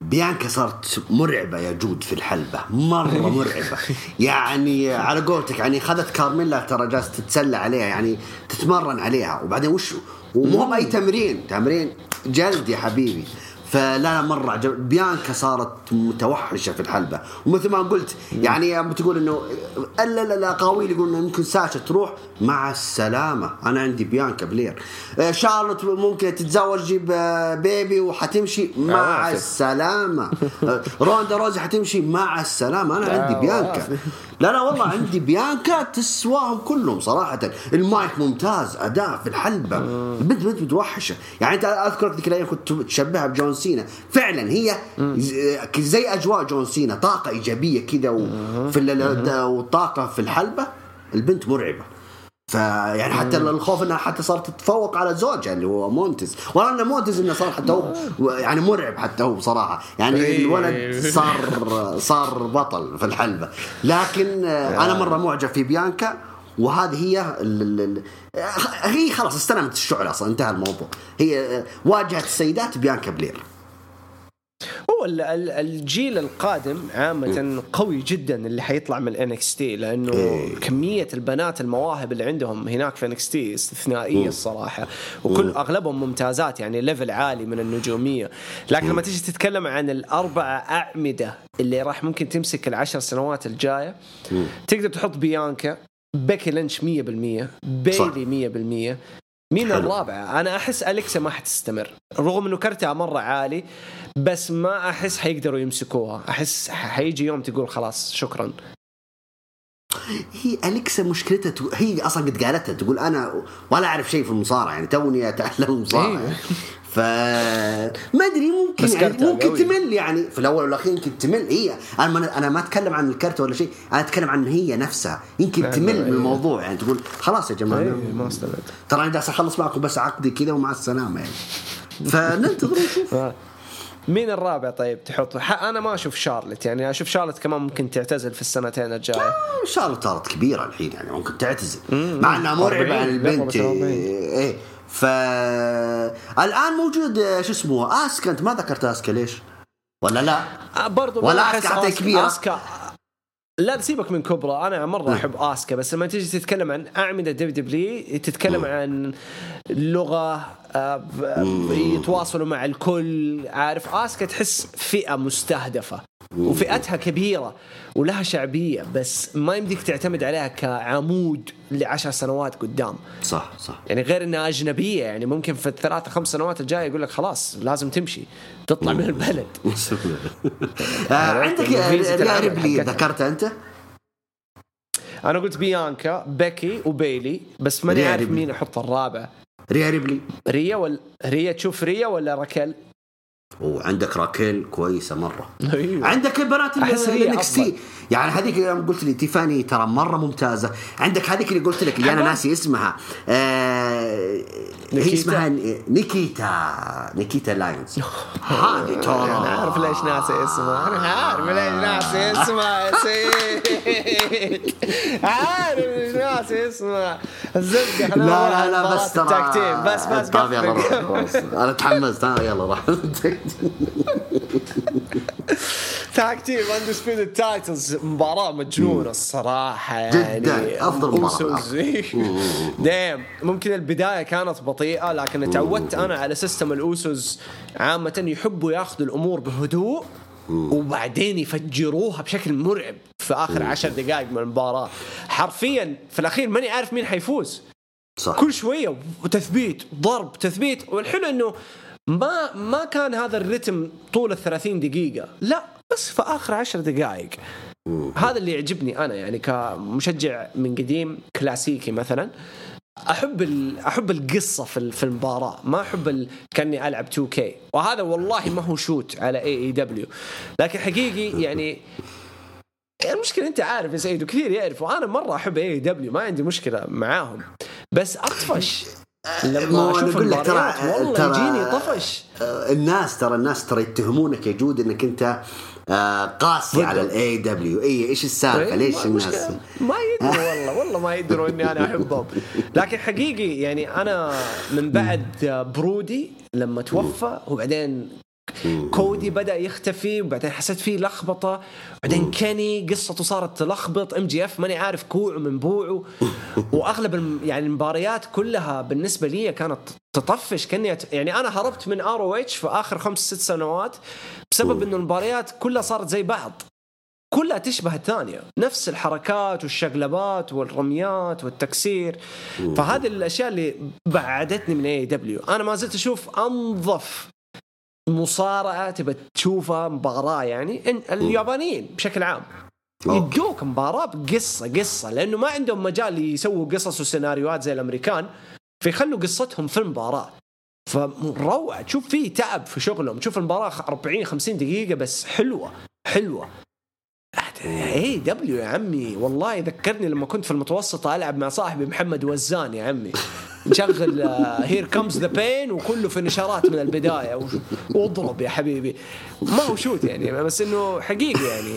بيانكا صارت مرعبة يا جود في الحلبة. مرة مرعبة. يعني على قولتك يعني خذت كارميلا ترى جالسة تتسلى عليها يعني تتمرن عليها. وبعدين وش ومو بأي تمرين. تمرين جلد يا حبيبي. فلا لا مرة عجب بيانكا صارت متوحشة في الحلبة. ومثل ما قلت يعني بتقول إنه لا لا لا قاويل يقول إنه ممكن ساشا تروح مع السلامة. أنا عندي بيانكا بلير. آه، شارلوت ممكن تتزوج ب- baby وحتمشي مع عوافي. السلامة. روندا روزي حتمشي مع السلامة. أنا عندي آه، بيانكا. لا لا والله عندي بيانكا تسواهم كلهم صراحة. المايك ممتاز أداء في الحلبة. البنت بنت متوحشة. يعني أنت أذكرك ذيك الأيام كنت تشبهها بجون سينا. فعلا هي زي أجواء جون سينا طاقة إيجابية كذا وفي والطاقة في الحلبة البنت مرعبة. فيعني حتى الخوف إنها حتى صارت تتفوق على زوجها اللي هو مونتز. والله إن مونتز إنه صار حتى هو يعني مرعب حتى هو بصراحة. يعني إيه. الولد صار صار بطل في الحلبة. لكن أنا مرة معجب في بيانكا وهذه هي هي خلاص استلمت الشعله أصلا انتهى الموضوع. هي واجهت السيدات بيانكا بلير. الجيل القادم عامة قوي جدا اللي حيطلع من NXT لأنه كمية البنات المواهب اللي عندهم هناك في NXT استثنائية الصراحة. وكل أغلبهم ممتازات يعني level عالي من النجومية. لكن لما تيجي تتكلم عن الاربعة أعمدة اللي راح ممكن تمسك العشر سنوات الجاية تقدر تحط بيانكا بيكي لينش 100% بيلي 100% مين حلو. الرابعة؟ أنا أحس أليكسا ما حتستمر رغم أنه كرتها مرة عالي بس ما أحس حيقدروا يمسكوها أحس حيجي يوم تقول خلاص شكرا هي أليكسا مشكلتها تو- هي أصلا قد قالتها تقول أنا ولا أعرف شيء في المصارعة يعني توني اتعلم المصارعه إيه. ف ما أدري ممكن بس يعني ممكن قوي. تمل يعني. في الأول والأخير يمكن تمل. هي أنا ما أنا ما أتكلم عن الكرت ولا شيء أنا أتكلم عن هي نفسها. يمكن تمل من إيه. الموضوع يعني تقول خلاص يا جماعة. إيه، ما ترى أنا جالس أخلص معكم بس عقدي كذا ومع السلامة يعني. فننتظر ونشوف. مين الرابع طيب تحط؟ ح- أنا ما أشوف شارلت يعني أشوف شارلت كمان ممكن تعتزل في السنتين الجاية. شارلوت صارت كبيرة الحين يعني ممكن تعتزل. مع إنها مرعبة 40 عن البنت قربت 40. إيه. ف الآن موجود آه، شو اسمه؟ اسكا أنت ما ذكرت اسكا ليش؟ ولا لا؟ آه، برضو ولا أسكا حتى أسكا- كبيرة. أسكا لا سيبك من كبرى. أنا مرة أحب اسكا بس لما تيجي تتكلم عن أعمدة دب دبليو تتكلم عن لغة آه، يتواصلوا مع الكل عارف؟ اسكا تحس فئة مستهدفة. وفئتها كبيرة ولها شعبية بس ما يمديك تعتمد عليها كعمود لعشر سنوات قدام صح صح يعني غير إنها أجنبية يعني ممكن في الثلاث خمس سنوات الجاية يقول لك خلاص لازم تمشي تطلع من البلد آه عندك ريا ريبلي. ذكرتها أنت؟ أنا قلت بيانكا بيكي وبيلي بس ماني عارف. مين أحط الرابع ريا ريبلي ريا ولا ريا تشوف ريا ولا راكيل؟ وعندك راكيل كويسة مرة أيوة. عندك البنات ال NXT أفضل. يعني هذيك يوم قلت لي تيفاني ترى مرة ممتازة. عندك هذيك اللي قلت لك اللي أنا. ناسي اسمها. آه هي نيكيتا. اسمها نيكيتا. نيكيتا لاينز هذه ترى أنا عارف ليش ناسي اسمها. أنا عارف ليش ناسي اسمها. يا سيد عارف ليش ناسي اسمها. الزبدة. لا لا لا بس ترى بس بس طيب يلا روح. أنا تحمست ها يلا راح Tag Team Undisputed Titles مباراة مجنونة الصراحة يعني. جداً. أفضل مباراة. دايم ممكن البداية كانت بطيئة لكن تعودت أنا على سيستم الأوسوس عامة يحبوا ياخذوا الأمور بهدوء وبعدين يفجروها بشكل مرعب في آخر عشر دقائق من المباراة. حرفيا في الأخير ماني عارف مين حيفوز. صح. كل شوية وتثبيت ضرب تثبيت. والحلو إنه ما ما كان هذا الرتم طول ال 30 دقيقة. لا بس في آخر 10 دقائق. هذا اللي يعجبني أنا يعني كمشجع من قديم كلاسيكي مثلا أحب ال... أحب القصة في في المباراة ما أحب ال... كأني ألعب 2K وهذا والله ما هو shoot على AEW لكن حقيقي يعني المشكلة أنت عارف يا سيد وكثير يعرفوا. أنا مرة أحب AEW ما عندي مشكلة معاهم. بس أطفش. لما أشوف لك ترى- والله ترى- يجيني طفش. الناس ترى الناس ترى يتهمونك يا جود إنك أنت آه، قاسي. على ال AEW إيش السالفة ليش ما- الناس. ما يدروا والله والله ما يدروا إني أنا احبهم لكن حقيقي يعني أنا من بعد برودي لما توفى وبعدين كودي بدأ يختفي وبعدين حسيت فيه لخبطة. بعدين كيني قصته صارت تلخبط. MJF ماني عارف كوعه من بوعه. وأغلب يعني المباريات كلها بالنسبة لي كانت تطفش. كأني يعني أنا هربت من ROH في آخر خمس ست سنوات بسبب إنه المباريات كلها صارت زي بعض. كلها تشبه الثانية. نفس الحركات والشقلبات والرميات والتكسير. فهذه الأشياء اللي بعدتني من اي دبليو أنا ما زلت أشوف أنظف مصارعة تبى تشوفها مباراة يعني إن اليابانيين بشكل عام. يدوك مباراة بقصة قصة لأنه ما عندهم مجال يسووا قصص وسيناريوهات زي الأمريكان فيخلوا قصتهم في المباراة فروعة تشوف فيه تعب في شغلهم تشوف المباراة 40 50 دقيقة بس حلوة حلوة AEW يا عمي والله ذكرني لما كنت في المتوسطة ألعب مع صاحبي محمد وزان يا عمي نشغل Here Comes the Pain وكله في نشارات من البداية وش- واضرب يا حبيبي ما هو shoot يعني بس إنه حقيقي يعني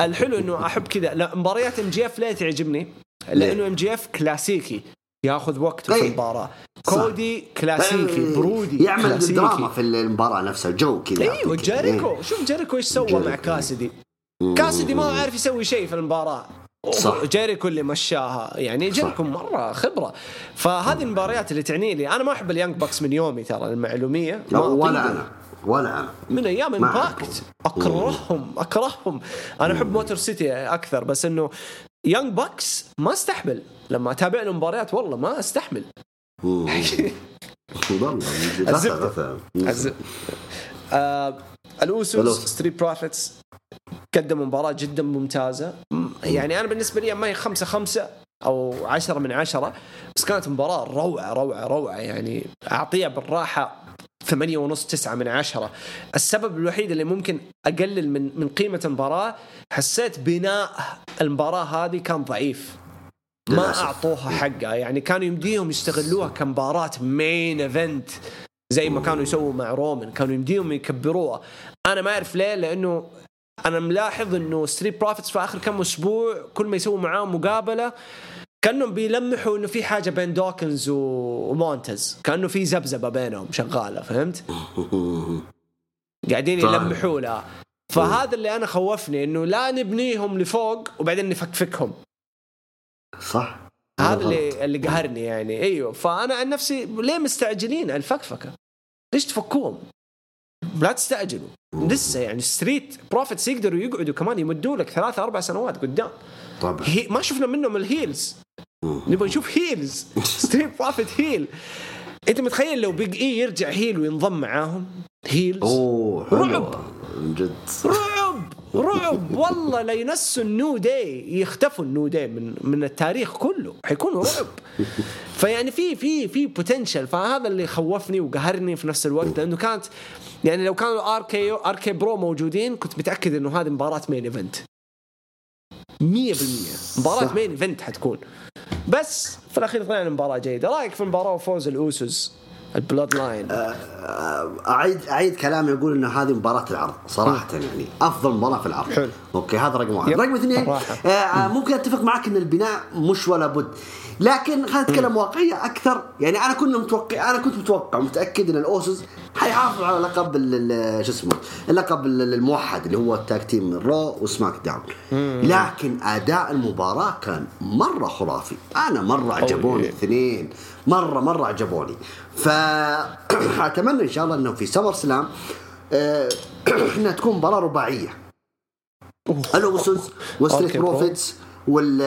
الحلو إنه أحب كذا لا مباريات MJF ليه تعجبني؟ لأنه MJF كلاسيكي ياخذ وقته في أي. المباراة صح. كودي كلاسيكي برودي يعمل كلاسيكي. دراما في المباراة نفسها جو كذا أيوه. جيريكو شوف جيريكو إيش سوى. مع كاسدي كاسدي ما عارف يسوي شيء في المباراة. صح. جيريكو اللي مشاها. يعني جيريكو مرة خبرة. فهذه المباريات اللي تعني لي أنا ما أحب ال Young Bucks من يومي ترى المعلومية. ما ولا. أنا ولا أنا. من أيام Impact. أكرههم أكرههم. أنا أحب Motor City أكثر بس إنه Young Bucks ما أستحمل. لما أتابع له مباريات والله ما أستحمل. والله الزبدة. آه ال Usos. Street Profits قدموا مباراة جدا ممتازة. يعني أنا بالنسبة لي ما هي خمسة خمسة أو عشرة من عشرة بس كانت مباراة روعة روعة روعة. يعني أعطيها بالراحة ثمانية ونص تسعة من عشرة. السبب الوحيد اللي ممكن أقلل من من قيمة المباراة حسيت بناء المباراة هذه كان ضعيف. ما. أعطوها حقها. يعني كانوا يمديهم يستغلوها كمباراة main event زي ما كانوا يسووا مع رومان كانوا يمديهم يكبروها. أنا ما أعرف ليه لأنه أنا ملاحظ إنه Street Profits في آخر كم أسبوع كل ما يسووا معاهم مقابلة كأنهم بيلمحوا إنه في حاجة بين دوكنز ومونتز كأنه في زبزبه بينهم شغالة فهمت؟ قاعدين. يلمحوا لها فهذا اللي أنا خوفني إنه لا نبنيهم لفوق وبعدين نفكفكهم صح هذا اللي اللي قهرني يعني إيوه فأنا عن نفسي ليه مستعجلين على الفكفكة؟ ليش تفكوهم؟ لا تستعجلوا لسه يعني Street Profits يقدروا يقعدوا كمان يمدوا لك ثلاثة أربع سنوات قدام. طبعا. هي ما شفنا منهم ال heels نبغى نشوف heels Street Profit heel أنت متخيل لو Big E يرجع heel وينضم معاهم؟ heels أوه حلو. رعب. من جد. رعب. رعب والله لا ينسوا ال New Day يختفوا ال New Day من من التاريخ كله. حيكونوا رعب. فيعني في في في potential فهذا اللي خوفني وقهرني في نفس الوقت لأنه كانت يعني لو كانوا RK RK-Bro موجودين كنت متأكد إنه هذه مباراة main event 100% مباراة. main event حتكون. بس في الأخير طلعنا مباراة جيدة. رأيك في المباراة وفوز ال Usos؟ ال Bloodline اعيد أعيد كلامي أقول إنه هذه مباراة العرض صراحة يعني أفضل مباراة في العرض. حلو. أوكي هذا رقم واحد. رقم اثنين صراحة. آه ممكن أتفق معك إن البناء مش ولا بد. لكن خلينا نتكلم واقعية أكثر. يعني أنا كنا متوقع أنا كنت متوقع متاكد إن ال Usos حيحافظ على لقب شو اسمه اللقب ال- الموحد اللي هو ال tag team Raw و SmackDown. لكن أداء المباراة كان مرة خرافي. أنا مرة عجبوني أوي. الاثنين. مرة مرة عجبوني. فاتمنى إن شاء الله انه في SummerSlam آه، إنها تكون مباراة رباعية. ال Usos و Street. Profits وال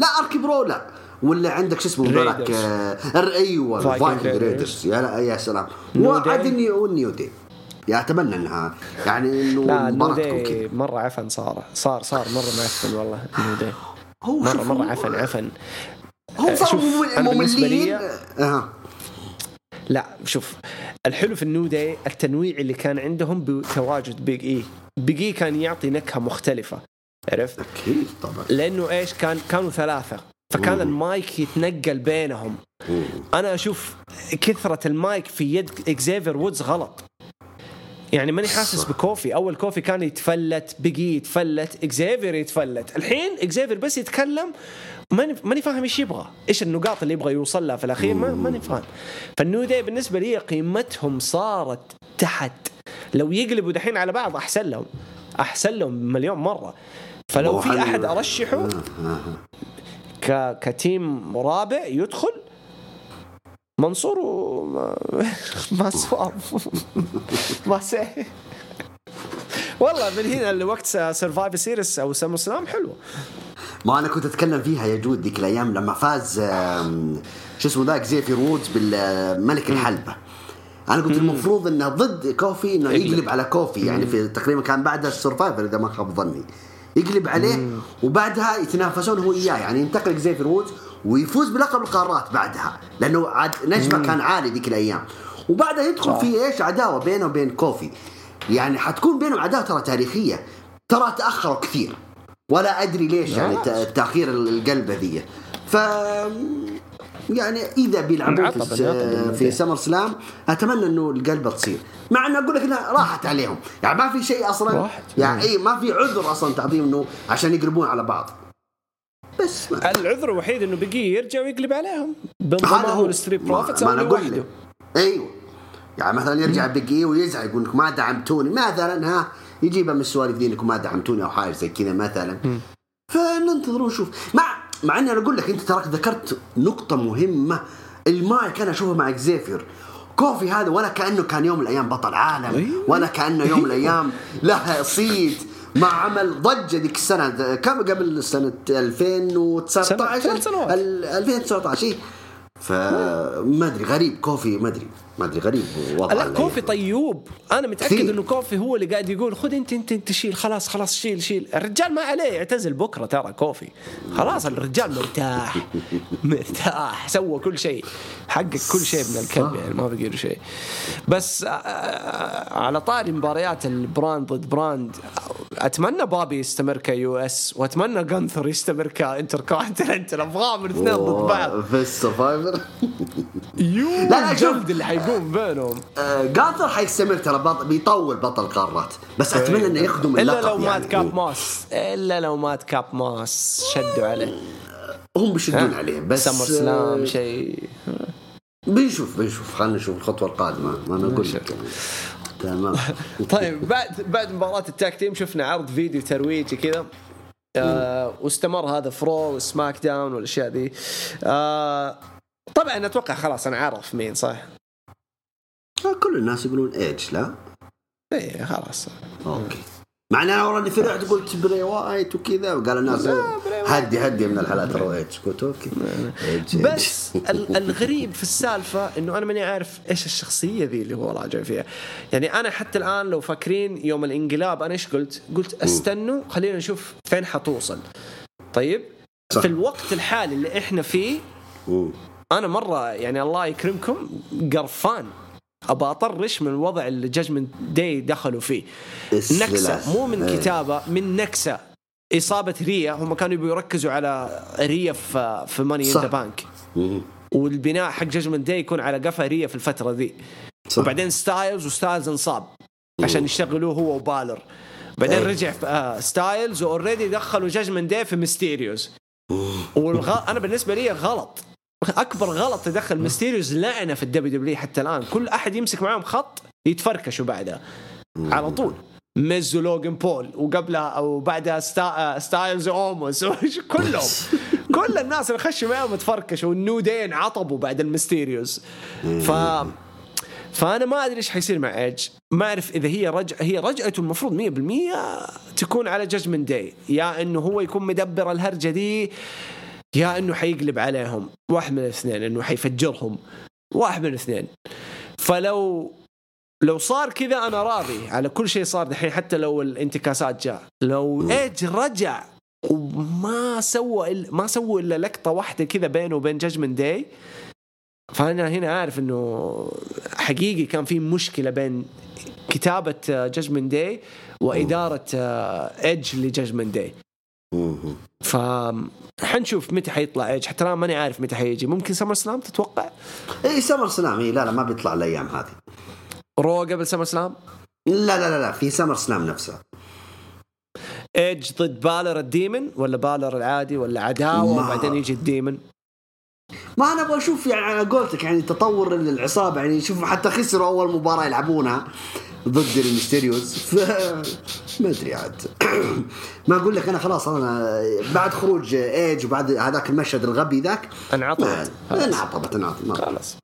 لا RK-Bro لا. ولا عندك شو اسمه Raiders. آه، أيوه Viking Raiders. يا يا سلام. New وعاد. ال New Day يا أتمنى إنها يعني إنه المباراه تكون كذا مرة عفن صار. صار صار مرة معفن والله. ال New Day. هو مرة مرة عفن عفن. هم صاروا بالنسبة مملين. لي- أها. لا شوف الحلو في ال New Day التنويع اللي كان عندهم بتواجد. Big E Big E كان يعطي نكهة مختلفة عرفت؟ أكيد طبعا. لأنه إيش؟ كان كانوا ثلاثة فكان المايك يتنقل بينهم. أنا أشوف كثرة المايك في يد إكزيفير وودز غلط. يعني ماني حاسس. بكوفي. أول كوفي كان يتفلت Big E يتفلت إكزيفير يتفلت. الحين إكزيفير بس يتكلم ماني ماني فاهم إيش يبغى. إيش النقاط اللي يبغى يوصل لها في الأخير؟ ما ماني فاهم. فال New Day بالنسبة لي قيمتهم صارت تحت. لو يقلبوا دحين على بعض أحسن لهم. أحسن لهم مليون مرة. فلو في أحد أرشحه آه، آه. ك... ك team رابع يدخل منصور وما ما صار. ما والله من هنا لوقت Survivor Series أو SummerSlam حلو ما أنا كنت أتكلم فيها يا جود ذيك الأيام لما فاز شو اسمه ذاك زيفير وودز بالملك الحلبة. أنا قلت المفروض إنه ضد كوفي إنه يقلب. على كوفي يعني في تقريبا كان بعد ال Survivor إذا ما خاب ظني. يقلب عليه وبعدها يتنافسون هو اياه يعني ينتقل زيفير وودز ويفوز بلقب القارات بعدها لأنه عاد نجمة كان عالي ذيك الأيام. وبعدها يدخل. في إيش؟ عداوة بينه وبين كوفي. يعني حتكون بينهم عداوة ترى تاريخية ترى تأخروا كثير. ولا أدري ليش يعني تأخير القلبه ذي ف يعني إذا بيلعبون في, في SummerSlam أتمنى إنه القلبه تصير. مع إنه أقول لك إنها راحت عليهم. يعني ما في شيء أصلا راحت. يعني اي ما في عذر أصلا تعطيهم إنه عشان يقلبون على بعض. بس ما العذر الوحيد إنه بقي يرجع ويقلب عليهم. هذا بانضمام هو. ال Street Profits ما أنا أقول لك. أيوه. يعني مثلا يرجع بقي ويزعل يقول لك ما دعمتوني. مثلا ها يجيبها من السوالف ذي إنكم ما دعمتوني أو حاجة زي كذا مثلا. فننتظر ونشوف. مع مع إني أنا أقول لك أنت تراك ذكرت نقطة مهمة المايك أنا اشوفه مع إكزيفير. كوفي هذا ولا كأنه كان يوم من الأيام بطل عالم أيوة. ولا كأنه يوم من الأيام له صيت ما عمل ضجة ذيك السنة. كم قبل سنة 2019 ثلاث سنوات. ال- 2019 إيه. فما أدري غريب. كوفي ما أدري. ما أدري غريب وضعه لا كوفي الأيام. طيوب. أنا متأكد. إنه كوفي هو اللي قاعد يقول خذ أنت أنت أنت شيل خلاص خلاص شيل شيل. الرجال ما عليه يعتزل بكرة ترى كوفي. خلاص الرجال مرتاح مرتاح سوى كل شيء. حقق كل شيء من الكلب يعني ما بقي له شيء. بس آه، آه، على طاري مباريات ال brand ضد brand أتمنى بابي يستمر ك US وأتمنى جانثر يستمر كانتر كونتننتال ابغاهم الاثنين ضد بعض. في السرفايفر يو لا،. الجلد اللي حيقوم بينهم. جانثر حيستمر ترى بيطول بطل قارات بس أتمنى إنه يخدم إلا لو مات يعني. كاب ماس. إلا لو مات كاب ماس. شدوا عليه. هم بيشدون؟ عليه بس سمر سلام آه، شيء. بنشوف بنشوف. خلينا نشوف الخطوة القادمة. ما أنا أقول لك. يعني. تمام. طيب بعد بعد مباراة ال tag team شفنا عرض فيديو ترويجي كذا. آه واستمر هذا في رو وسماك داون والأشياء ذي. آه طبعا أتوقع خلاص أنا عارف مين صح؟ كل الناس يقولون ايج لا؟ إيه خلاص. okay. مع إن أنا وراني فرحت قلت براي وايت وكذا وقال الناس. هدي هدي من الحالات ايج قلت okay. بس ال- الغريب في السالفة إنه أنا ماني عارف إيش الشخصية ذي اللي هو راجع فيها. يعني أنا حتى الآن لو فاكرين يوم الانقلاب أنا إيش قلت؟ قلت أستنوا خلينا نشوف فين حتوصل. طيب؟ صح. في الوقت الحالي اللي إحنا فيه. أنا مرة يعني الله يكرمكم قرفان. ابى أطرش من الوضع اللي جاجمنت داي دخلوا فيه. نكسة مو من إيه. كتابة من نكسة إصابة ريا هم كانوا يبغوا يركزوا على ريا في في ماني ان. ذا بانك. والبناء حق جاجمنت داي يكون على قفا ريا في الفترة ذي صح. وبعدين ستايلز وستايلز انصاب عشان يشتغلوه هو وبالر بعدين إيه. رجع في آه ستايلز و already دخلوا جاجمنت داي في ميستيريوز والغ... أنا بالنسبة لي غلط أكبر غلط تدخل ميستيريوز لعنه في الدبليو دبليو حتى الآن. كل أحد يمسك معاهم خط يتفركشوا بعدها. على طول. ميز ولوجن بول وقبلها أو بعدها ستا... ستايلز وأوموس. وش- كلهم. كل الناس اللي خشوا معاهم تفركشوا. والنو دين عطبوا بعد الميستيريوز ف فأنا ما أدري إيش حيصير مع ايج ما أعرف إذا هي رجع هي رجعته المفروض 100% تكون على جاجمنت داي يا إنه هو يكون مدبر الهرجة دي. يا إنه حيقلب عليهم واحد من الاثنين إنه حيفجرهم واحد من الاثنين. فلو لو صار كذا أنا راضي على كل شيء صار دحين حتى لو الانتكاسات جاء. لو إيج رجع وما سوى إلا ما سوى إلا لقطة واحدة كذا بينه وبين جاجمنت داي فأنا هنا عارف إنه حقيقي كان في مشكلة بين كتابة جاجمنت داي وإدارة ايدج لجاجمنت داي. ف حنشوف متى حيطلع إيج. حتى الآن ماني عارف متى حيجي. ممكن سمر سلام تتوقع؟ اي سمر سلام. إيه لا لا ما بيطلع الأيام هذه. رو قبل سمر سلام؟ لا لا لا لا في سمر سلام نفسه. إيج ضد بالر ال demon ولا بالر العادي ولا عداوة وبعدين يجي ال demon؟ ما أنا أبغى أشوف يعني على قولتك يعني تطور العصابة. يعني شوف حتى خسروا أول مباراة يلعبونها. ضد الميستيريوز ف ما أدري عاد. ما أقول لك أنا خلاص أنا بعد خروج إيج وبعد هذاك المشهد الغبي ذاك انعطبت انعطبت انعطبت خلاص.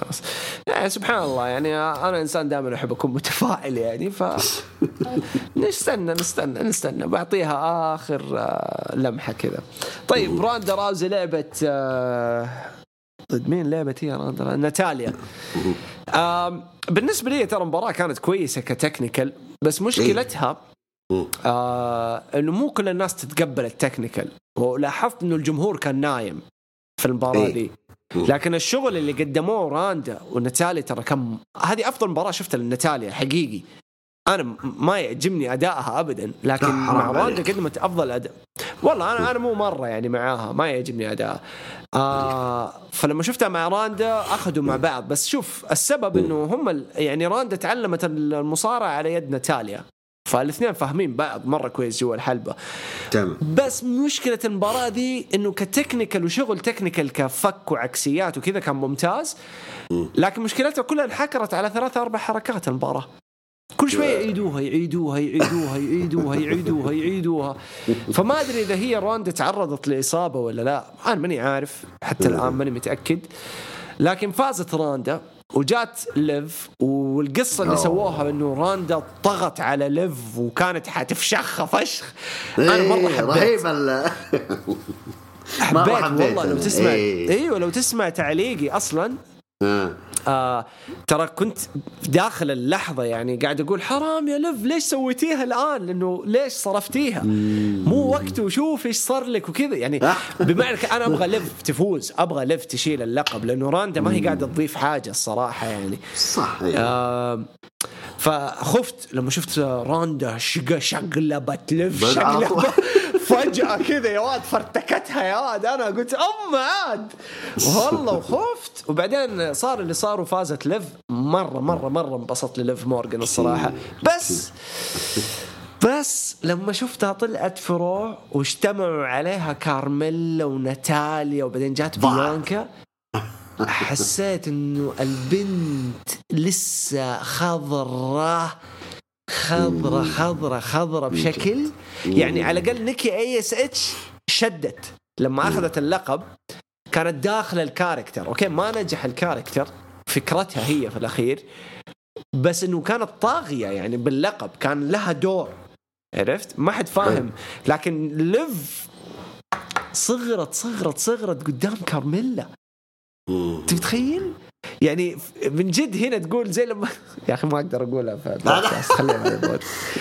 خلاص. يعني سبحان الله يعني أنا إنسان دائما أحب أكون متفائل يعني ف نستنى نستنى نستنى. بعطيها آخر آه، لمحة كذا. طيب راندا راوزي لعبت آه، ضد مين لعبت هي؟ ناتاليا بالنسبة لي ترى المباراة كانت كويسة ك technical بس مشكلتها مم. آه إنه مو كل الناس تتقبل ال technical ولاحظت إنه الجمهور كان نايم في المباراة إيه. دي لكن الشغل اللي قدموه راندا وناتاليا ترى كم هذه أفضل مباراة شفتها لناتاليا حقيقي أنا ما يعجبني أدائها ابدا لكن مع راندا عليك. قدمت أفضل أداء. والله أنا أنا مو مرة يعني معاها ما يعجبني ادائها آه فلما شفتها مع راندا أخذوا مع بعض. بس شوف السبب إنه هم يعني راندا تعلمت المصارعة على يد ناتاليا فالاثنين فاهمين بعض مرة كويس جوا الحلبة. تمام. بس مشكلة المباراة دي إنه ك technical وشغل technical كفك وعكسيات وكذا كان ممتاز. لكن مشكلتها كلها انحكرت على ثلاثة أربع حركات المباراة. كل شوية يعيدوها يعيدوها يعيدوها يعيدوها يعيدوها يعيدوها. فما أدري إذا هي راندا تعرضت لإصابة ولا لا. أنا ماني عارف. حتى الآن ماني متأكد. لكن فازت راندا وجات ليف. والقصة اللي. سووها إنه راندا طغت على ليف وكانت حتفشخها فشخ. أنا مرة إيه، حبيت. رهيب ال حبيت حبيت والله لو. تسمع. إيه. إيوه لو تسمع تعليقي أصلا آه. آه ترى كنت داخل اللحظة يعني قاعد أقول حرام يا ليف ليش سويتيها الآن؟ لأنه ليش صرفتيها؟ مو وقته شوف إيش صار لك وكذا. يعني بمعنى ك- أنا أبغى ليف تفوز أبغى ليف تشيل اللقب لأنه راندا ما هي قاعدة تضيف حاجة الصراحة يعني. صح. آه فخفت لما شفت راندا شق شقلبت ليف شقلبت. فجأة كذا يا واد فرتكتها يا واد. أنا قلت ام عاد. والله وخفت. وبعدين صار اللي صار وفازت ليف مرة مرة مرة انبسطت لليف مورجان الصراحة. بس بس لما شفتها طلعت فروع واجتمعوا عليها كارميلا وناتاليا وبعدين جات. بيانكا حسيت إنه البنت لسه خضرة خضرة خضرة خضرة بشكل يعني على الأقل نيكي إي إس إتش شدت. لما أخذت اللقب كانت داخله ال character okay؟ ما نجح ال character فكرتها هي في الأخير. بس إنه كانت طاغية يعني باللقب كان لها دور عرفت؟ ما حد فاهم. لكن ليف صغرت صغرت صغرت قدام كارميلا. مم. يعني من جد هنا تقول زي لما يا أخي ما أقدر أقولها في لا، لا.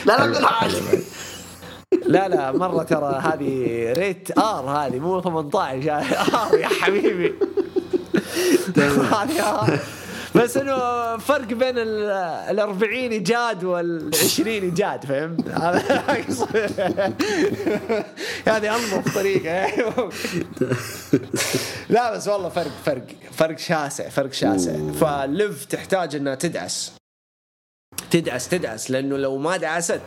لا لا. لا لا مرة ترى هذه rated R هذه مو 18 R يا حبيبي. هذه ار بس إنه فرق بين ال ال 40 إيجاد وال 20 إيجاد فهمت؟ هذا هذه انظف طريقة. لا بس والله فرق فرق فرق شاسع فرق شاسع. فليف تحتاج إنها تدعس. تدعس تدعس لأنه لو ما دعست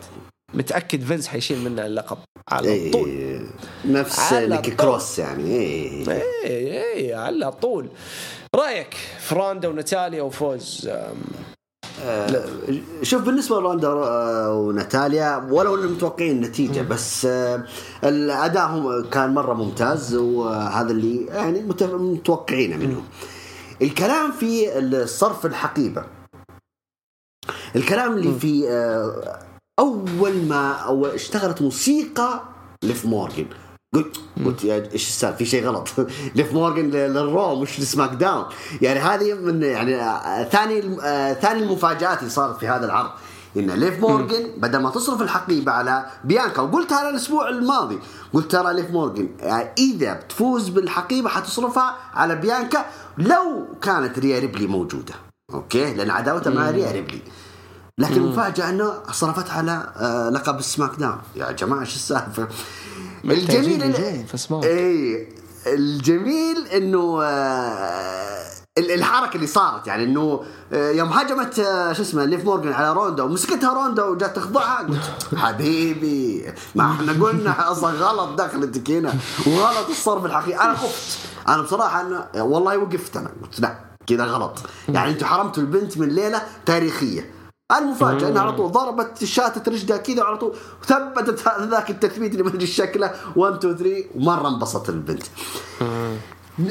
متأكد فينس حيشيل منها اللقب. على طول. إيه نفس طول. كروس يعني. إيه. إيه إيه على طول. رأيك فراندا وناتاليا وفوز أم، شوف بالنسبة لروندا آه، وناتاليا ولو إنهم متوقعين النتيجه بس آه، الأداء هم كان مرة ممتاز وهذا اللي يعني مت- متوقعينه منهم. الكلام في الصرف الحقيبة. الكلام اللي في آه، أول ما اشتغلت موسيقى ليف مورجن قلت قلت يا إيش السالفة؟ في شيء غلط. ليف مورجن للرو مش لسماك داون. يعني هذه من يعني آه، ثاني آه، ثاني المفاجآت اللي صارت في هذا العرض. إن ليف مورجن بدل ما تصرف الحقيبة على بيانكا وقلتها الأسبوع الماضي قلت ترى ليف مورجن يعني إذا بتفوز بالحقيبة حتصرفها على بيانكا لو كانت ريا ريبلي موجودة. okay؟ لأن عداوتها مع ريا ريبلي. لكن المفاجأة إنه صرفتها على آه، لقب السماك داون. يا جماعة شو السالفة؟ الجميل نجوم في سماك. اي الجميل إنه آه، ال- الحركة اللي صارت يعني إنه آه، يوم هجمت آه، شو اسمه ليف مورجن على روندا ومسكتها روندا وجات تخضعها قلت حبيبي ما إحنا قلنا أصلا غلط دخلتك هنا وغلط صرف الحقيبة. أنا خفت. أنا بصراحة أنا والله وقفت أنا. قلت لا كذا غلط. يعني أنتم حرمتوا البنت من ليلة تاريخية. المفاجأة إنها على طول ضربت شاتت رجلها كذا وعلى طول ثبتت ذاك التثبيت اللي ما أدري شكله. 1 2 3 ومرة انبسطت البنت.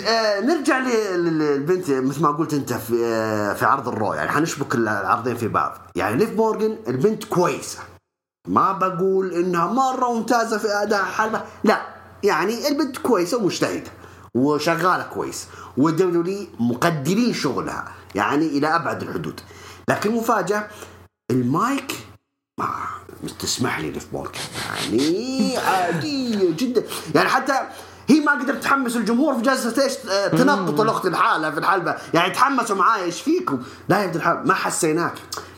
آه، نرجع للبنت مثل ما قلت أنت في آه، في عرض الرو يعني حنشبك العرضين في بعض. يعني ليف مورجن البنت كويسة. ما بقول إنها مرة ممتازة في أداء حلبة لا يعني البنت كويسة ومجتهدة وشغالة كويس. والدولي مقدرين شغلها. يعني إلى أبعد الحدود. لكن مفاجأة المايك ما تسمح لي ليف مورجن يعني عادية جدا. يعني حتى هي ما قدرت تحمس الجمهور في جلسة إيش آه، تنطط الأخت الحالة في الحلبة. يعني تحمسوا معايا إيش فيكم؟ لا يا ابن الحلال ما حسيناك.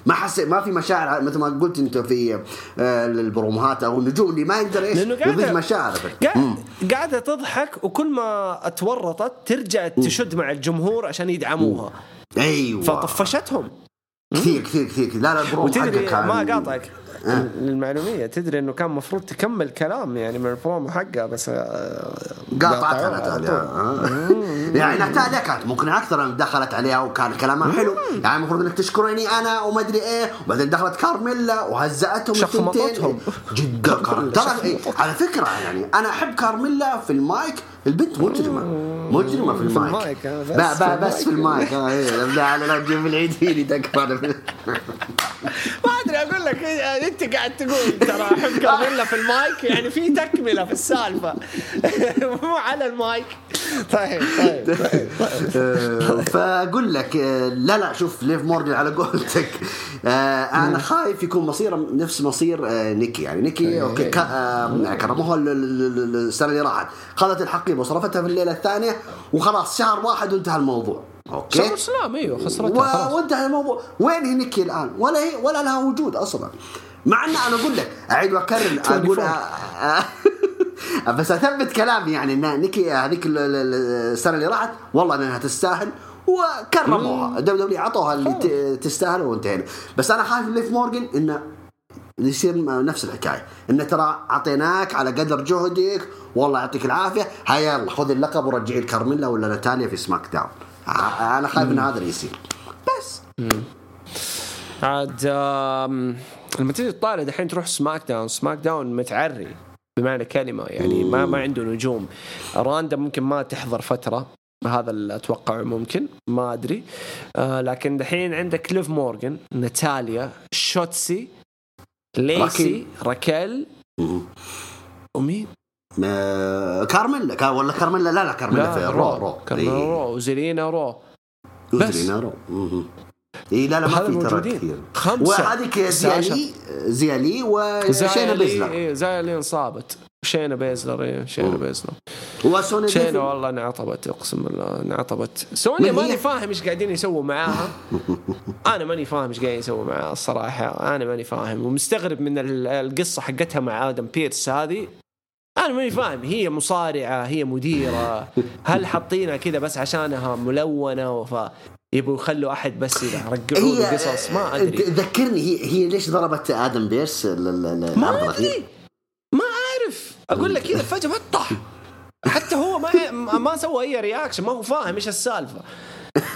ما حسي ما في مشاعر مثل ما قلت أنت في آه، البروموهات أو النجوم اللي ما يقدر إيش يضيف مشاعر. قاعد قاعدة تضحك وكل ما اتورطت ترجع تشد مع الجمهور عشان يدعموها. أيوه. فطفشتهم. كثير كثير كثير. لا لا البرومو وتدري حقه كان- ما قاطعك. للمعلوميه تدري إنه كان المفروض تكمل كلام يعني من البرومو حقها بس آه، قاطعتها ناتاليا طول. آه. يعني ناتاليا كانت مقنعه أكثر أن دخلت عليها وكان كلامها حلو. يعني المفروض إنك تشكريني أنا وما أدري إيه وبعدين دخلت كارميلا وهزأتهم شخمطتهم. جدا ترى إيه، على فكرة يعني أنا أحب كارميلا في المايك البنت مجرمة. مجرمة في المايك. بس. ب- في ب- بس في المايك. آه، إيه. لا لا لا تجيب العيد فيني في- ما أدري. أقول لك إيه، أنت قاعد تقول ترى أحب كارميلا في المايك يعني في تكملة في السالفة. مو على المايك. طيب طيب طيب, طيب. آه، فأقول لك آه، لا لا شوف ليف مورجن على قولتك. أنا خايف يكون مصيره نفس مصير نيكي. يعني نيكي okay. كرموها ال- ال- ال- السنة اللي راحت. خذت الحقيبه وصرفتها في الليلة الثانية وخلاص شهر واحد وانتهى الموضوع. okay؟ سلام أيوه خسرتها و- وانتهى الموضوع. وين هي نيكي الآن؟ ولا هي ولا لها وجود أصلا. مع إن أنا أقول لك أعيد وأكرر أقول بس أثبت كلامي يعني إن نيكي هذيك ال- ال- السنة اللي راحت والله إنها تستاهل وكرموها. دبليو دبليو عطوها اللي تستاهل وانتهينا. بس أنا خايف من ليف مورجن إنه يصير نفس الحكاية. انه ترى أعطيناك على قدر جهدك والله يعطيك العافية. هيا يلا خذ اللقب ورجعي الكارميلا ولا ناتاليا في سماك داون. أنا خايف إن هذا اللي يصير. بس. عاد لما تيجي تطالع دحين تروح سماك داون سماك داون متعري بمعنى كلمة يعني ما ما عنده نجوم. روندا ممكن ما تحضر فترة هذا اللي أتوقع ممكن ما أدري. آه لكن دحين عندك ليف مورجان ناتاليا شوتسي ليسي راكيل. ومين؟ آه، كارميلا كا- ولا كارميلا لا لا كارميلا في رو رو كارميلا إيه. رو وزيلينا رو بس. يوزرينا رو. اي لا لا ما في ترى. كثير خمسة. وهذيك. زيالي زيالي وشينا بيزلر إيه زي اللي انصابت شينا بيزلر إيه شينا. بيزلر وسوني شينا. والله انعطبت أقسم بالله انعطبت سوني ماني؟ فاهم إيش قاعدين يسووا معاها أنا ماني فاهم إيش قاعدين يسووا معاها الصراحة أنا ماني فاهم ومستغرب من ال- القصة حقتها مع آدم بيرس هذه أنا ماني فاهم هي مصارعة هي مديرة هل حاطينها كذا بس عشانها ملونة ف يبغوا يخلوا أحد بس يرقعوا قصص ما أدري ذكرني هي هي ليش ضربت آدم بيرس ما؟ أدري أقول لك كذا فجأة بطح حتى هو ما ما سوى أي reaction ما هو فاهم إيش السالفة.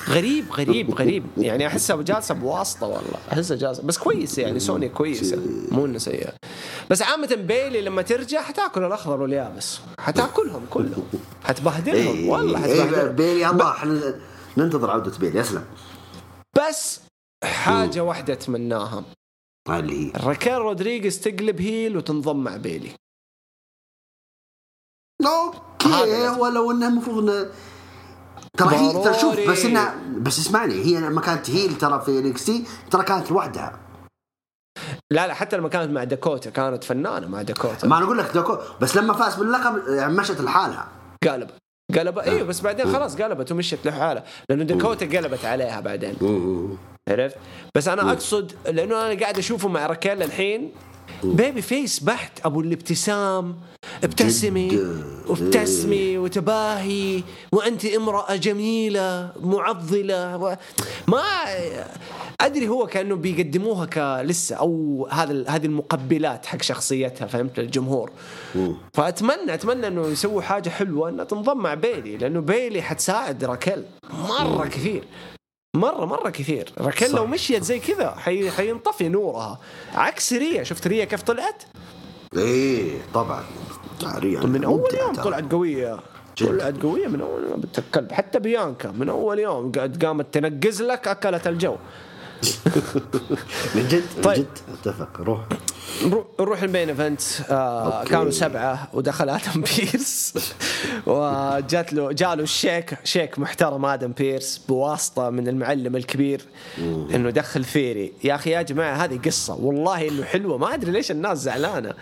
غريب غريب غريب. يعني أحسها جالسة بواسطة والله. أحسها جالسة. بس كويس يعني سوني كويسه مو إنه سيئة. بس عامة بيلي لما ترجع حتأكل الأخضر واليابس. حتأكلهم كلهم. حتبهدلهم. إيه، والله إيه، حتبهدلهم. بيلي الله إحنا ننتظر عودة بيلي. أسلم. بس حاجة واحدة أتمناها. اللي هي؟ راكيل رودريغيز تقلب heel وتنضم مع بيلي. أوكي. ولو إنه المفروض ترى هي ترى شوف. بس انها بس اسمعني هي لما كانت heel ترى في NXT ترى كانت لوحدها. لا لا حتى لما كانت مع داكوتا كانت فنانة مع داكوتا ما أنا أقول لك دوكو بس لما فاز باللقب يعني مشت لحالها. قلب. قلب أيوه بس بعدين خلاص قلبت ومشت لحالها. لأنه داكوتا قلبت عليها بعدين. عرفت؟ بس أنا أقصد لأنه أنا قاعد أشوفه مع راكيل الحين بيبي فيس بحت أبو الابتسام ابتسمي. وابتسمي وتباهي وانت امرأة جميلة معضلة. ما أدري هو كأنه بيقدموها كلسه أو هذا هذه المقبلات حق شخصيتها فهمت؟ للجمهور فأتمنى أتمنى إنه يسووا حاجة حلوة إنها تنضم مع بيلي لأنه بيلي حتساعد راكيل مرة كثير. مره مرة كثير. صح. لو مشيت زي كذا حي... حينطفي نورها. عكس ريا. شفت ريا كيف طلعت؟ إيه طبعا. ريا من أول يوم. طلعت قوية. طلعت قوية من أول يوم. الكلب حتى بيانكا من أول يوم قاعد قامت تنقز لك اكلت الجو. من جد من طيب. جد. أتفق. روح. نروح ال main event آه. كانوا سبعة ودخل آدم بيرس. وجات له جاء له الشيك شيك محترم آدم بيرس بواسطة من المعلم الكبير إنه دخل ثيري يا أخي يا جماعة هذه قصة. والله إنه حلوة. ما أدري ليش الناس زعلانة.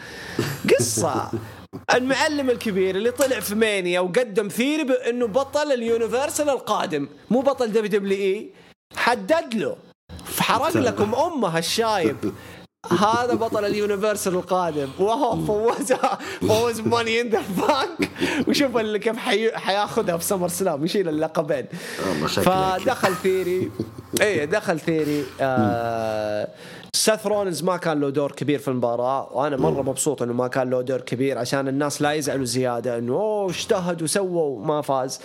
قصة. المعلم الكبير اللي طلع في Mania وقدم ثيري بأنه بطل ال Universal القادم. مو بطل WWE. حدد له. حرق لكم أمه الشايب. هذا بطل ال Universal القادم. وهو فوز فوز Money in the Bank. وشوف اللي كيف حي... حياخذها في SummerSlam يشيل اللقبين. شكلك. فدخل ثيري. إيه دخل ثيري. آه سيث رولنز ما كان له دور كبير في المباراة. وأنا مرة مبسوط إنه ما كان له دور كبير عشان الناس لا يزعلوا زيادة إنه أوه اجتهد وسوى وما فاز.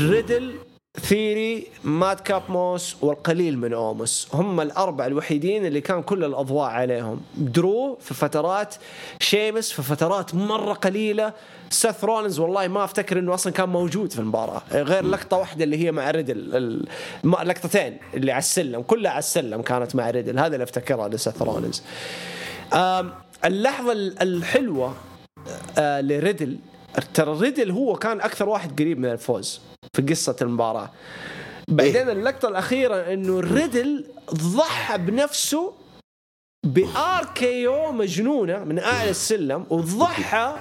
ريدل ثيري ماد كاب موس والقليل من اوموس هم الأربع الوحيدين اللي كان كل الأضواء عليهم. درو في فترات شيمس في فترات مرة قليلة. سيث رولنز والله ما أفتكر إنه أصلا كان موجود في المباراة. غير لقطة واحدة اللي هي مع ريدل لقطتين اللي على السلم. كلها على السلم كانت مع ريدل هذا اللي افتكرها لسيث رولنز اللحظة ال- الحلوة آه، لريدل ترى ريدل هو كان أكثر واحد قريب من الفوز. في قصة المباراة. بعدين اللقطة الأخيرة إنه ريدل ضحى بنفسه ب RKO مجنونة من اعلى السلم وضحى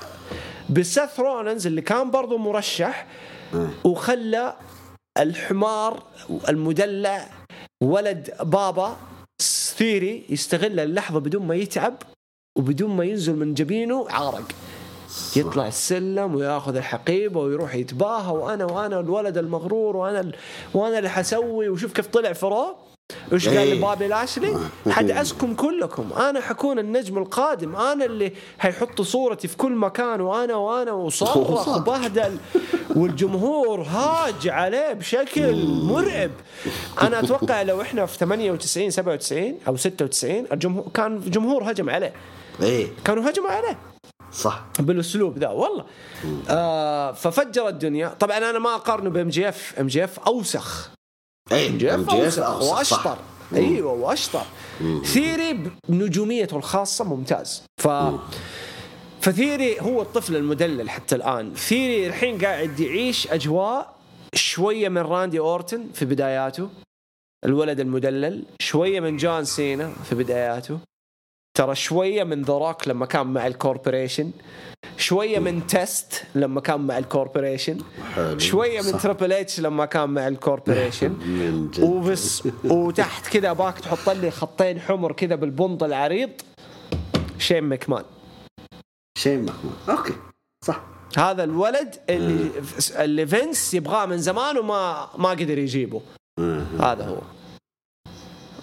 بسيث رولنز اللي كان برضه مرشح وخلى الحمار المدلع ولد بابا ثيري يستغل اللحظة بدون ما يتعب وبدون ما ينزل من جبينه عارق. يطلع السلم وياخذ الحقيبه ويروح يتباهى وأنا وأنا الولد المغرور وأنا ال... وأنا اللي حسوي وشوف كيف طلع في رو وش قال إيه. لبابي لاشلي حدعسكم كلكم. أنا حكون النجم القادم. أنا اللي حيحط صورتي في كل مكان وأنا وأنا وصرخ. وبهدل. والجمهور هاج عليه بشكل مرعب. أنا أتوقع لو إحنا في 98 97 أو 96 الجمهور كان جمهور هجم عليه. إيه. كانوا هجموا عليه. صح. بالأسلوب ذا والله. آه ففجر الدنيا. طبعا أنا ما أقارنه ب MJF. MJF أوسخ. إيه MJF أوسخ. وأشطر. أيوه وأشطر. ثيري بنجوميته الخاصة ممتاز. ف فثيري هو الطفل المدلل حتى الآن. ثيري الحين قاعد يعيش أجواء شوية من راندي أورتن في بداياته. الولد المدلل شوية من جون سينا في بداياته. ترى شوية من ذا روك لما كان مع الكوربوريشن شوية من تيست لما كان مع الكوربوريشن. شوية من صح. تريبل اتش لما كان مع الكوربوريشن وبس وتحت كذا باك تحط لي خطين حمر كذا بالبنط العريض. شين مكمان شيء محمود أوكي. صح. هذا الولد اللي اللي فينس يبغاه من زمان وما ما قدر يجيبه. هذا هو.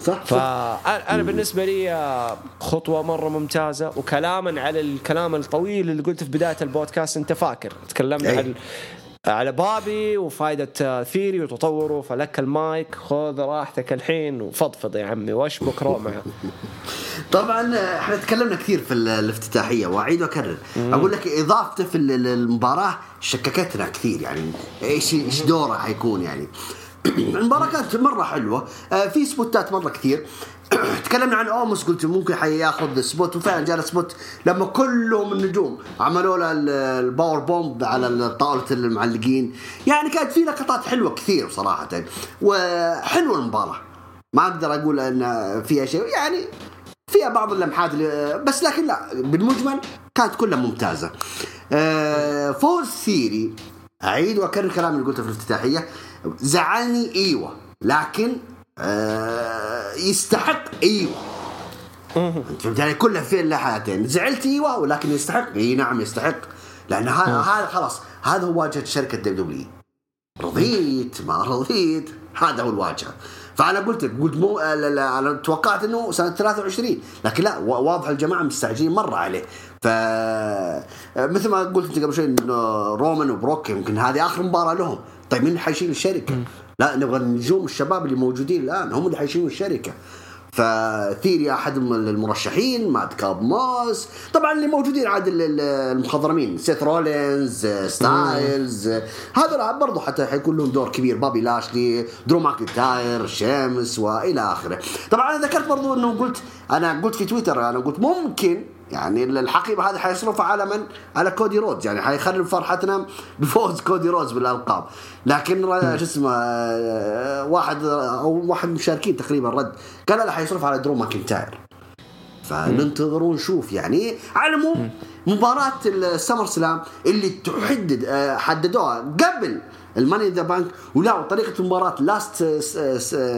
صح؟ فانا بالنسبة لي آه، خطوة مرة ممتازة وكلاما على الكلام الطويل اللي قلته في بداية البودكاست أنت فاكر. تكلمنا أي. عن على بابي وفائدة آه، ثيري وتطوره فلك المايك خذ راحتك الحين وفضفض يا عمي وأشبك رومع طبعا آه، إحنا تكلمنا كثير في ال- الافتتاحية وأعيد وأكرر. أقول لك إضافته في ال- ال- المباراه شككتنا كثير يعني إيش إيش دوره حيكون يعني. المباراه كانت مرة حلوة. آه، في سبوتات مرة كثير. تكلمنا عن أوموس قلت ممكن حياخذ spot وفعلا جاء spot لما كلهم النجوم عملوا له ال- ال powerbomb على طاولة المعلقين. يعني كانت في لقطات حلوة كثير صراحة. وحلوة المباراة. ما أقدر أقول إن فيها شيء. يعني فيها بعض اللمحات بس لكن لا بالمجمل كانت كلها ممتازة. آه، فوز ثيري أعيد وأكرر كلام اللي قلته في الافتتاحية. زعلني أيوه لكن آه، يستحق أيوه. فهمت علي؟ كلها في له حالتين. زعلت أيوه ولكن يستحق. إي نعم يستحق. لأن هذا هذا خلاص هذا هو واجهة شركة WWE. رضيت ما رضيت. هذا هو الواجهة. فأنا قلت لك قلت مو لا لا أنا توقعت إنه سنة 23 لكن لا وا- واضح الجماعة مستعجلين مرة عليه. ف مثل ما قلت أنت قبل شوي إنه رومان وبروك يمكن هذه آخر مباراة لهم. طيب مين اللي حيشيل الشركة؟ لا نبغى النجوم الشباب اللي موجودين الآن هم اللي حيشيلوا الشركة. فثيري أحد من المرشحين ماد كاب موس طبعا اللي موجودين عاد ال- ال- المخضرمين سيث رولينز ستايلز. هذول برضو حتى حيكون لهم دور كبير بوبي لاشلي درو ماكنتاير شيمس وإلى آخره. طبعا أنا ذكرت برضو إنه قلت أنا قلت في تويتر أنا قلت ممكن يعني الحقيبة هذه حيصرفها على من؟ على كودي رودز يعني حيخرب فرحتنا بفوز كودي رودز بالألقاب. لكن شو اسمه آه، واحد أو واحد من المشاركين تقريبا رد. قال لا حيصرف على درو ماكنتاير. فننتظر ونشوف يعني. على العموم مباراة ال SummerSlam اللي تحدد آه، حددوها قبل ال Money in the Bank. ولا طريقة المباراة last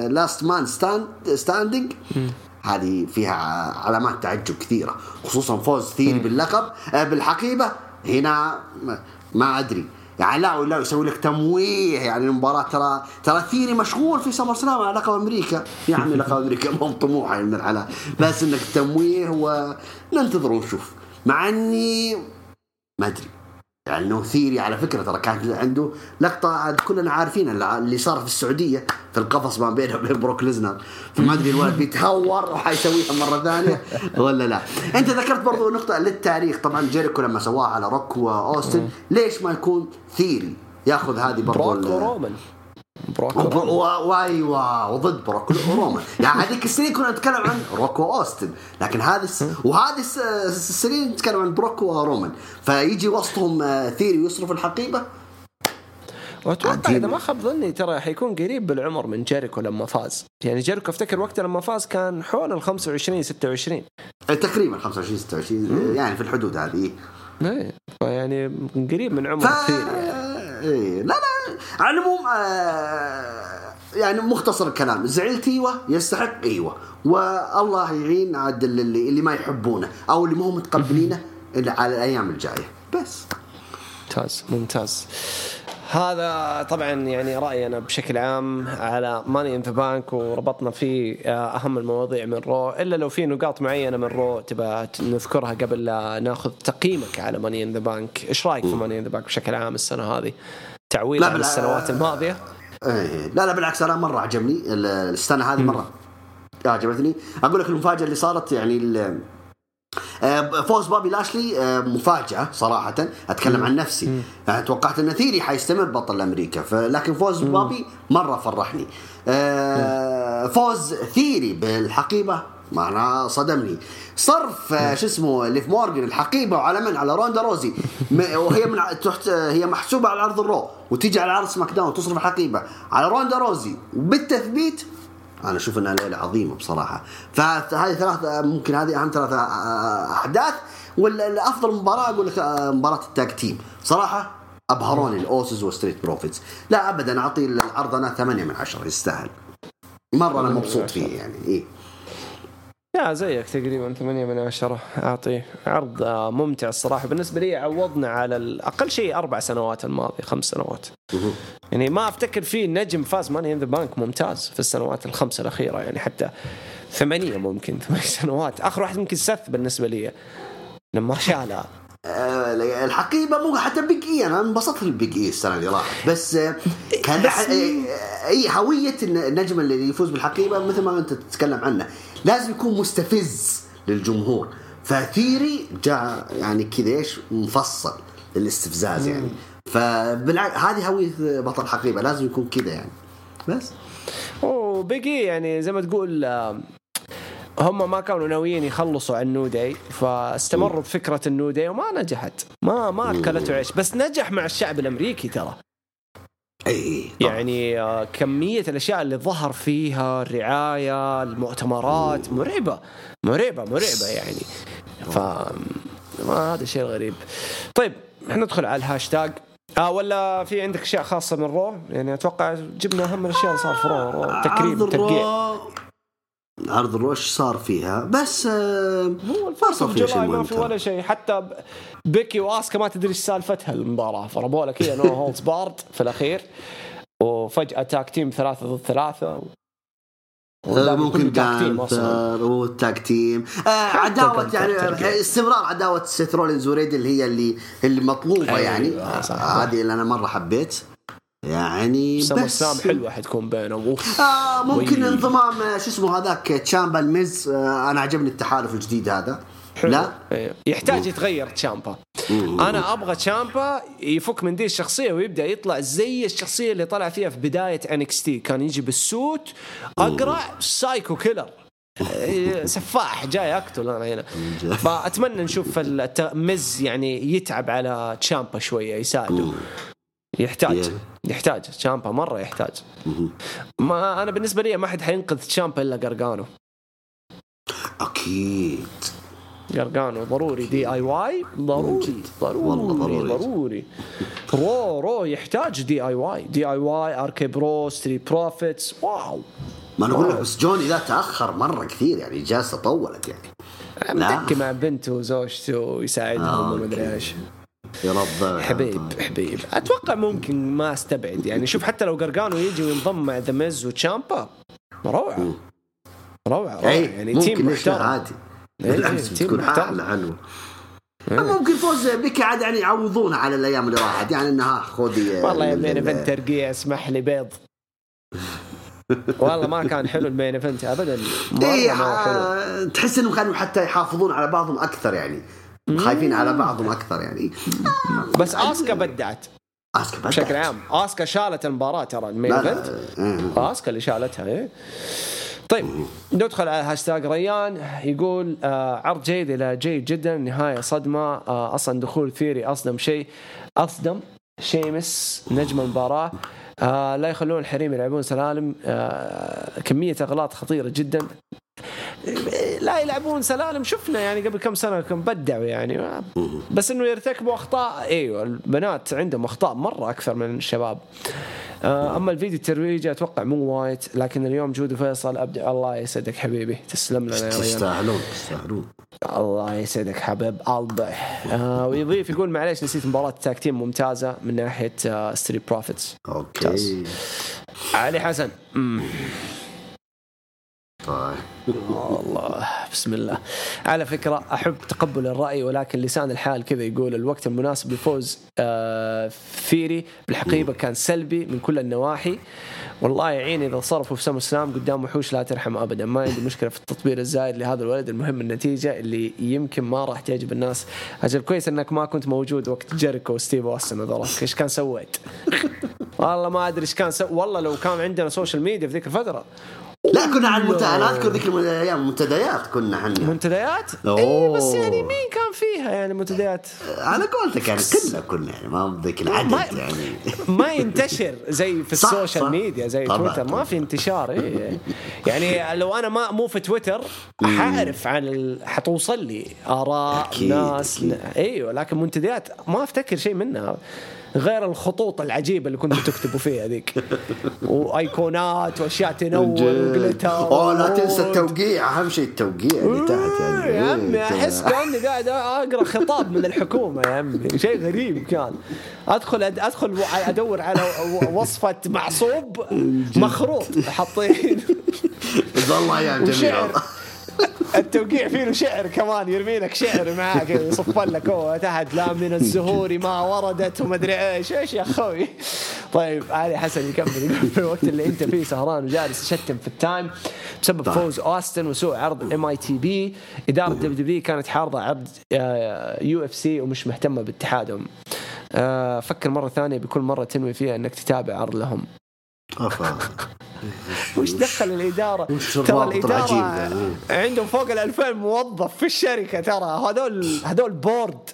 last man stand standing هذه فيها علامات تعجب كثيرة خصوصا فوز ثيري باللقب آه، بالحقيبة. هنا ما- أدري. يعني لا ولا يسوي لك تمويه. يعني المباراة ترى ترى ثيري مشغول في SummerSlam على لقب أمريكا. يا عمي لقب أمريكا مو طموح من الحلال بس إنك تمويه وننتظر ونشوف. مع إني ما أدري. يعني إنه ثيري على فكرة ترى كانت عنده لقطة عاد كلنا عارفين اللي صار في السعودية في القفص ما بينه وبين بروك ليزنر. فما أدري الولد بيتهور وحيسويها مرة ثانية ولا لا. أنت ذكرت برضو نقطة للتاريخ طبعا جيريكو لما سواها على روك وأوستن ليش ما يكون ثيري؟ يأخذ هذه برضو بروك ورومان. بروك وايوه وضد بروك ورومان يعني هذيك السنين كنا نتكلم عن روك واوستن لكن هذه الس... وهذه الس- السنين نتكلم عن بروك ورومان فيجي وسطهم آه، ثيري ويصرف الحقيبة. واتوقع. إذا ما خاب ظني ترى حيكون قريب بالعمر من جيريكو لما فاز. يعني جيريكو أفتكر وقتها لما فاز كان حول ال 25 26 آه، تقريبا 25 26 يعني في الحدود هذه. إيه فيعني قريب من عمر ف كثير يعني. إيه، لا لا على العموم آه، يعني مختصر الكلام. زعلت إيوه يستحق إيوه. والله يعين عاد اللي, اللي ما يحبونه أو اللي ما هم متقبلينه على الأيام الجاية. بس. ممتاز ممتاز. هذا طبعا يعني رأيي أنا بشكل عام على Money in the Bank وربطنا فيه آه، أهم المواضيع من Raw. إلا لو في نقاط معينة من Raw تبى نذكرها قبل لا ناخذ تقييمك على Money in the Bank إيش رأيك في ماني ان ذا بانك بشكل عام السنة هذه؟ تعويض عن السنوات الماضية؟ إيه. لا لا بالعكس أنا مرة عجبني ال- السنة هذه مرة. عجبتني. أقول لك المفاجأة اللي صارت يعني فوز بابي لاشلي آه، مفاجأة صراحة أتكلم عن نفسي. يعني توقعت أن ثيري حيستمر بطل أمريكا ف- لكن فوز بابي مرة فرحني. آه، فوز ثيري بالحقيبة معناه صدمني. صرف آه، شو اسمه ليف مورجن الحقيبة وعلى من؟ على روندا روزي. وهي من تحت هي محسوبة على عرض ال Raw وتيجي على عرض SmackDown تصرف الحقيبة على روندا روزي. وبالتثبيت أنا أشوف إنها ليلة عظيمة بصراحة. فهذه ثلاث ممكن هذه أهم ثلاث أحداث والأفضل مباراة أقول لك آه، مباراة ال tag team. صراحة أبهروني ال Usos و Street Profits. لا ابدا أعطي العرض أنا 8 من 10 يستاهل. مرة أنا مبسوط فيه يعني إيه. يا زيك تقريبا 8 من 10 اعطيه عرض ممتع الصراحة. بالنسبة لي عوضنا على الاقل شيء أربع سنوات الماضية خمس سنوات. يعني ما أفتكر في نجم فاز Money in the Bank ممتاز في السنوات الخمسة الأخيرة. يعني حتى ثمانية ممكن ثمان سنوات. آخر واحد يمكن سث بالنسبة لي. لما شالها آه، الحقيبة مو حتى Big E أنا انبسطت بال Big E السنة اللي راحت. بس آه، كان أي هوية النجم اللي يفوز بالحقيبة مثل ما أنت تتكلم عنه. لازم يكون مستفز للجمهور. فثيري جاء يعني كذا إيش؟ مفصل للاستفزاز يعني. فبالعكس هذه هوية بطل الحقيبه لازم يكون كذا يعني. بس. وبقي يعني زي ما تقول هم ما كانوا ناويين يخلصوا عن New Day فاستمروا بفكرة ال New Day وما نجحت. ما ما أكلته عيش. بس نجح مع الشعب الأمريكي ترى. اي يعني آه، كمية الأشياء اللي ظهر فيها الرعاية المؤتمرات مرعبة مرعبة مرعبة يعني. ف ما هذا شيء غريب. طيب ندخل على الهاشتاج. آه ولا في عندك أشياء خاصة من Raw؟ يعني أتوقع جبنا أهم الأشياء اللي صار في Raw, Raw تكريم عرض ترقيع. عرض ال Raw إيش صار فيها بس آه، هو صار في شيء ما في. ولا شيء. حتى بيكي واسكا ما تدري إيش سالفتها المباراة؟ ضربوا لك كذا no holds barred في الأخير وفجأة tag team ثلاثة ضد ثلاثة. آه، ممكن جانثر وال tag team آه عداوة يعني team. استمرار عداوة سيث رولينز وريدل هي اللي اللي مطلوبة أيوة، يعني. آه، هذه اللي أنا مرة حبيت. يعني بس. حلوة حتكون بينهم. أوف. آه ممكن وي. انضمام آه، شو اسمه هذاك تشامبا الميز. آه أنا عجبني التحالف الجديد هذا. حلو. لا؟ إيه. يحتاج يتغير تشامبا. أنا أبغى تشامبا يفك من دي الشخصية ويبدأ يطلع زي الشخصية اللي طلع فيها في بداية NXT كان يجي بالسوت اقرع psycho killer سفاح جاي أقتل أنا هنا. فأتمنى نشوف مز يعني يتعب على تشامبا شوية يساعده. يحتاج يحتاج. تشامبا مرة يحتاج. ما أنا بالنسبة لي ما حد حينقذ تشامبا إلا قرقانو أكيد. قرقانو ضروري. DIY ضروري ضروري ضروري. ضروري. رو رو يحتاج دي آي واي. دي آي واي اركي برو ستري بروفيتس. واو. ما أنا أقول لك بس جوني ذا تأخر مرة كثير يعني جالسة طولت يعني. لا. متكي مع بنته وزوجته يساعدهم آه، ومدري. إيش. يا رب. حبيب حبيب. أتوقع ممكن ما أستبعد. يعني شوف حتى لو قرقانو يجي وينضم مع The Miz وتشامبا روعة. روعة. اي يعني team محترم. عادي. إيه، بالعكس بتكون محترم. حالة حلوة ممكن فوز بيكي عاد يعني يعوضونها على الأيام اللي راحت. يعني إنها خذي والله يا main event ترقيع اسمح لي بيض. والله ما كان حلو ال main event ابدا. حلو. آه، تحس إنهم كانوا حتى يحافظون على بعضهم أكثر يعني. خايفين على بعضهم أكثر يعني. بس آسكا بدعت. آسكا بدعت. بشكل عام. آسكا شالت المباراة ترى ال main event. آسكا اللي شالتها إيه. طيب ندخل على هاشتاج ريان. يقول آه عرض جيد إلى جيد جدا. نهاية صدمة. آه أصلا دخول ثيري أصدم شيء. أصدم شيمس نجم المباراة. آه لا يخلون الحريم يلعبون سلالم. آه كمية إغلاط خطيرة جدا. لا يلعبون سلالم. شفنا يعني قبل كم سنة كم بدعوا يعني. بس إنه يرتكبوا أخطاء. إيوه البنات عندهم أخطاء مرة أكثر من الشباب. آه، أما الفيديو الترويجي أتوقع مو وايد لكن اليوم جود وفيصل أبدع. الله يسعدك حبيبي. تسلم لنا يا ريان. تستاهلون تستاهلون الله يسعدك حبيب. قلبي آه ويضيف يقول معليش نسيت مباراة tag team ممتازة من ناحية آه ستريت بروفيتس okay. علي حسن. طيب. الله بسم الله. على فكرة أحب تقبل الرأي ولكن لسان الحال كذا يقول الوقت المناسب لفوز آه ثيري بالحقيقة كان سلبي من كل النواحي. والله يعين إذا صرفوا في سمرسلام قدام وحوش لا ترحم أبدا. ما عندي مشكلة في التطبيل الزايد لهذا الولد. المهم النتيجة اللي يمكن ما راح تعجب الناس. أجل كويس أنك ما كنت موجود وقت جيريكو وستيف أوستن. هذول إيش كان سويت؟ والله ما أدري إيش كان سو... والله لو كان عندنا social media في ذيك الفترة. لا كنا على المنت... أنا أذكر ذيك الأيام المنتديات كنا إحنا منتديات؟ اي بس يعني مين كان فيها يعني منتديات؟ على قولتك يعني كلنا كنا يعني ما بذيك العدد ما- يعني ما ينتشر زي في صح، ال social صح. ميديا زي طبعاً، تويتر طبعاً. ما في انتشار إيه. يعني لو أنا ما مو في تويتر حأعرف عن ال... حتوصل لي آراء أكيد، ناس أكيد. أيوه لكن منتديات ما أفتكر شيء منها غير الخطوط العجيبة اللي كنتوا تكتبوا فيها ذيك وأيقونات وأشياء تنور وقلتها. أوه لا تنسى التوقيع. أهم شيء التوقيع اللي تحت يعني. يا عمي إيه، أحس. كأني قاعد أقرأ خطاب من الحكومة يا عمي. شيء غريب كان. أدخل أدخل أدور على وصفة معصوب مخروط حاطين. والله جميله وشعر. والله. التوقيع فيه له شعر كمان يرمي لك شعر معاك يصف لك هو تحت لا من الزهور ما وردت وما أدري إيش. إيش يا أخوي؟ طيب علي حسن يكمل يقول في الوقت اللي أنت فيه سهران وجالس تشتم في التايم بسبب طيب. فوز أوستن وسوء عرض ام اي تي بي إدارة دبليو دبليو كانت حارضة عرض يو إف سي ومش مهتمة باتحادهم. آه، فكر مرة ثانية بكل مرة تنوي فيها إنك تتابع عرض لهم. أوفا. وش دخل الإدارة؟ ترى الإدارة ذا؟ عندهم فوق ال 2000 موظف في الشركة ترى هذول هذول board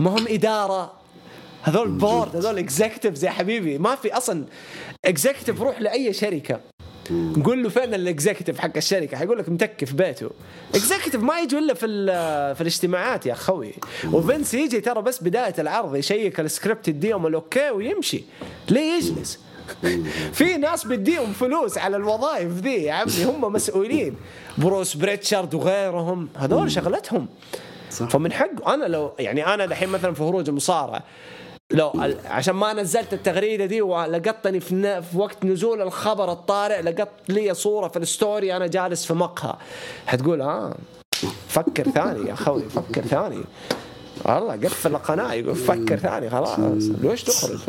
ما هم إدارة. هذول board هذول executives يا حبيبي. ما في أصلا executive روح لأي شركة. قول له فين ال executive حق الشركة؟ حيقول لك متكي في بيته. executive ما يجوا إلا في في الاجتماعات يا أخوي. وفينس يجي ترى بس بداية العرض يشيك السكريبت يديهم ال okay ويمشي. ليه يجلس في ناس يديهم فلوس على الوظائف ذي يا عمي هم مسؤولين. بروس بريتشارد وغيرهم هذول شغلتهم. صح. فمن حق أنا لو يعني أنا دحين مثلا في هروج المصارعة لو عشان ما نزلت التغريدة دي ولقطني في, في وقت نزول الخبر الطارئ لقط لي صورة في ال story أنا جالس في مقهى. حتقول آه فكر ثاني يا أخوي فكر ثاني. والله قفل القناة يقول فكر ثاني خلاص. ليش تخرج؟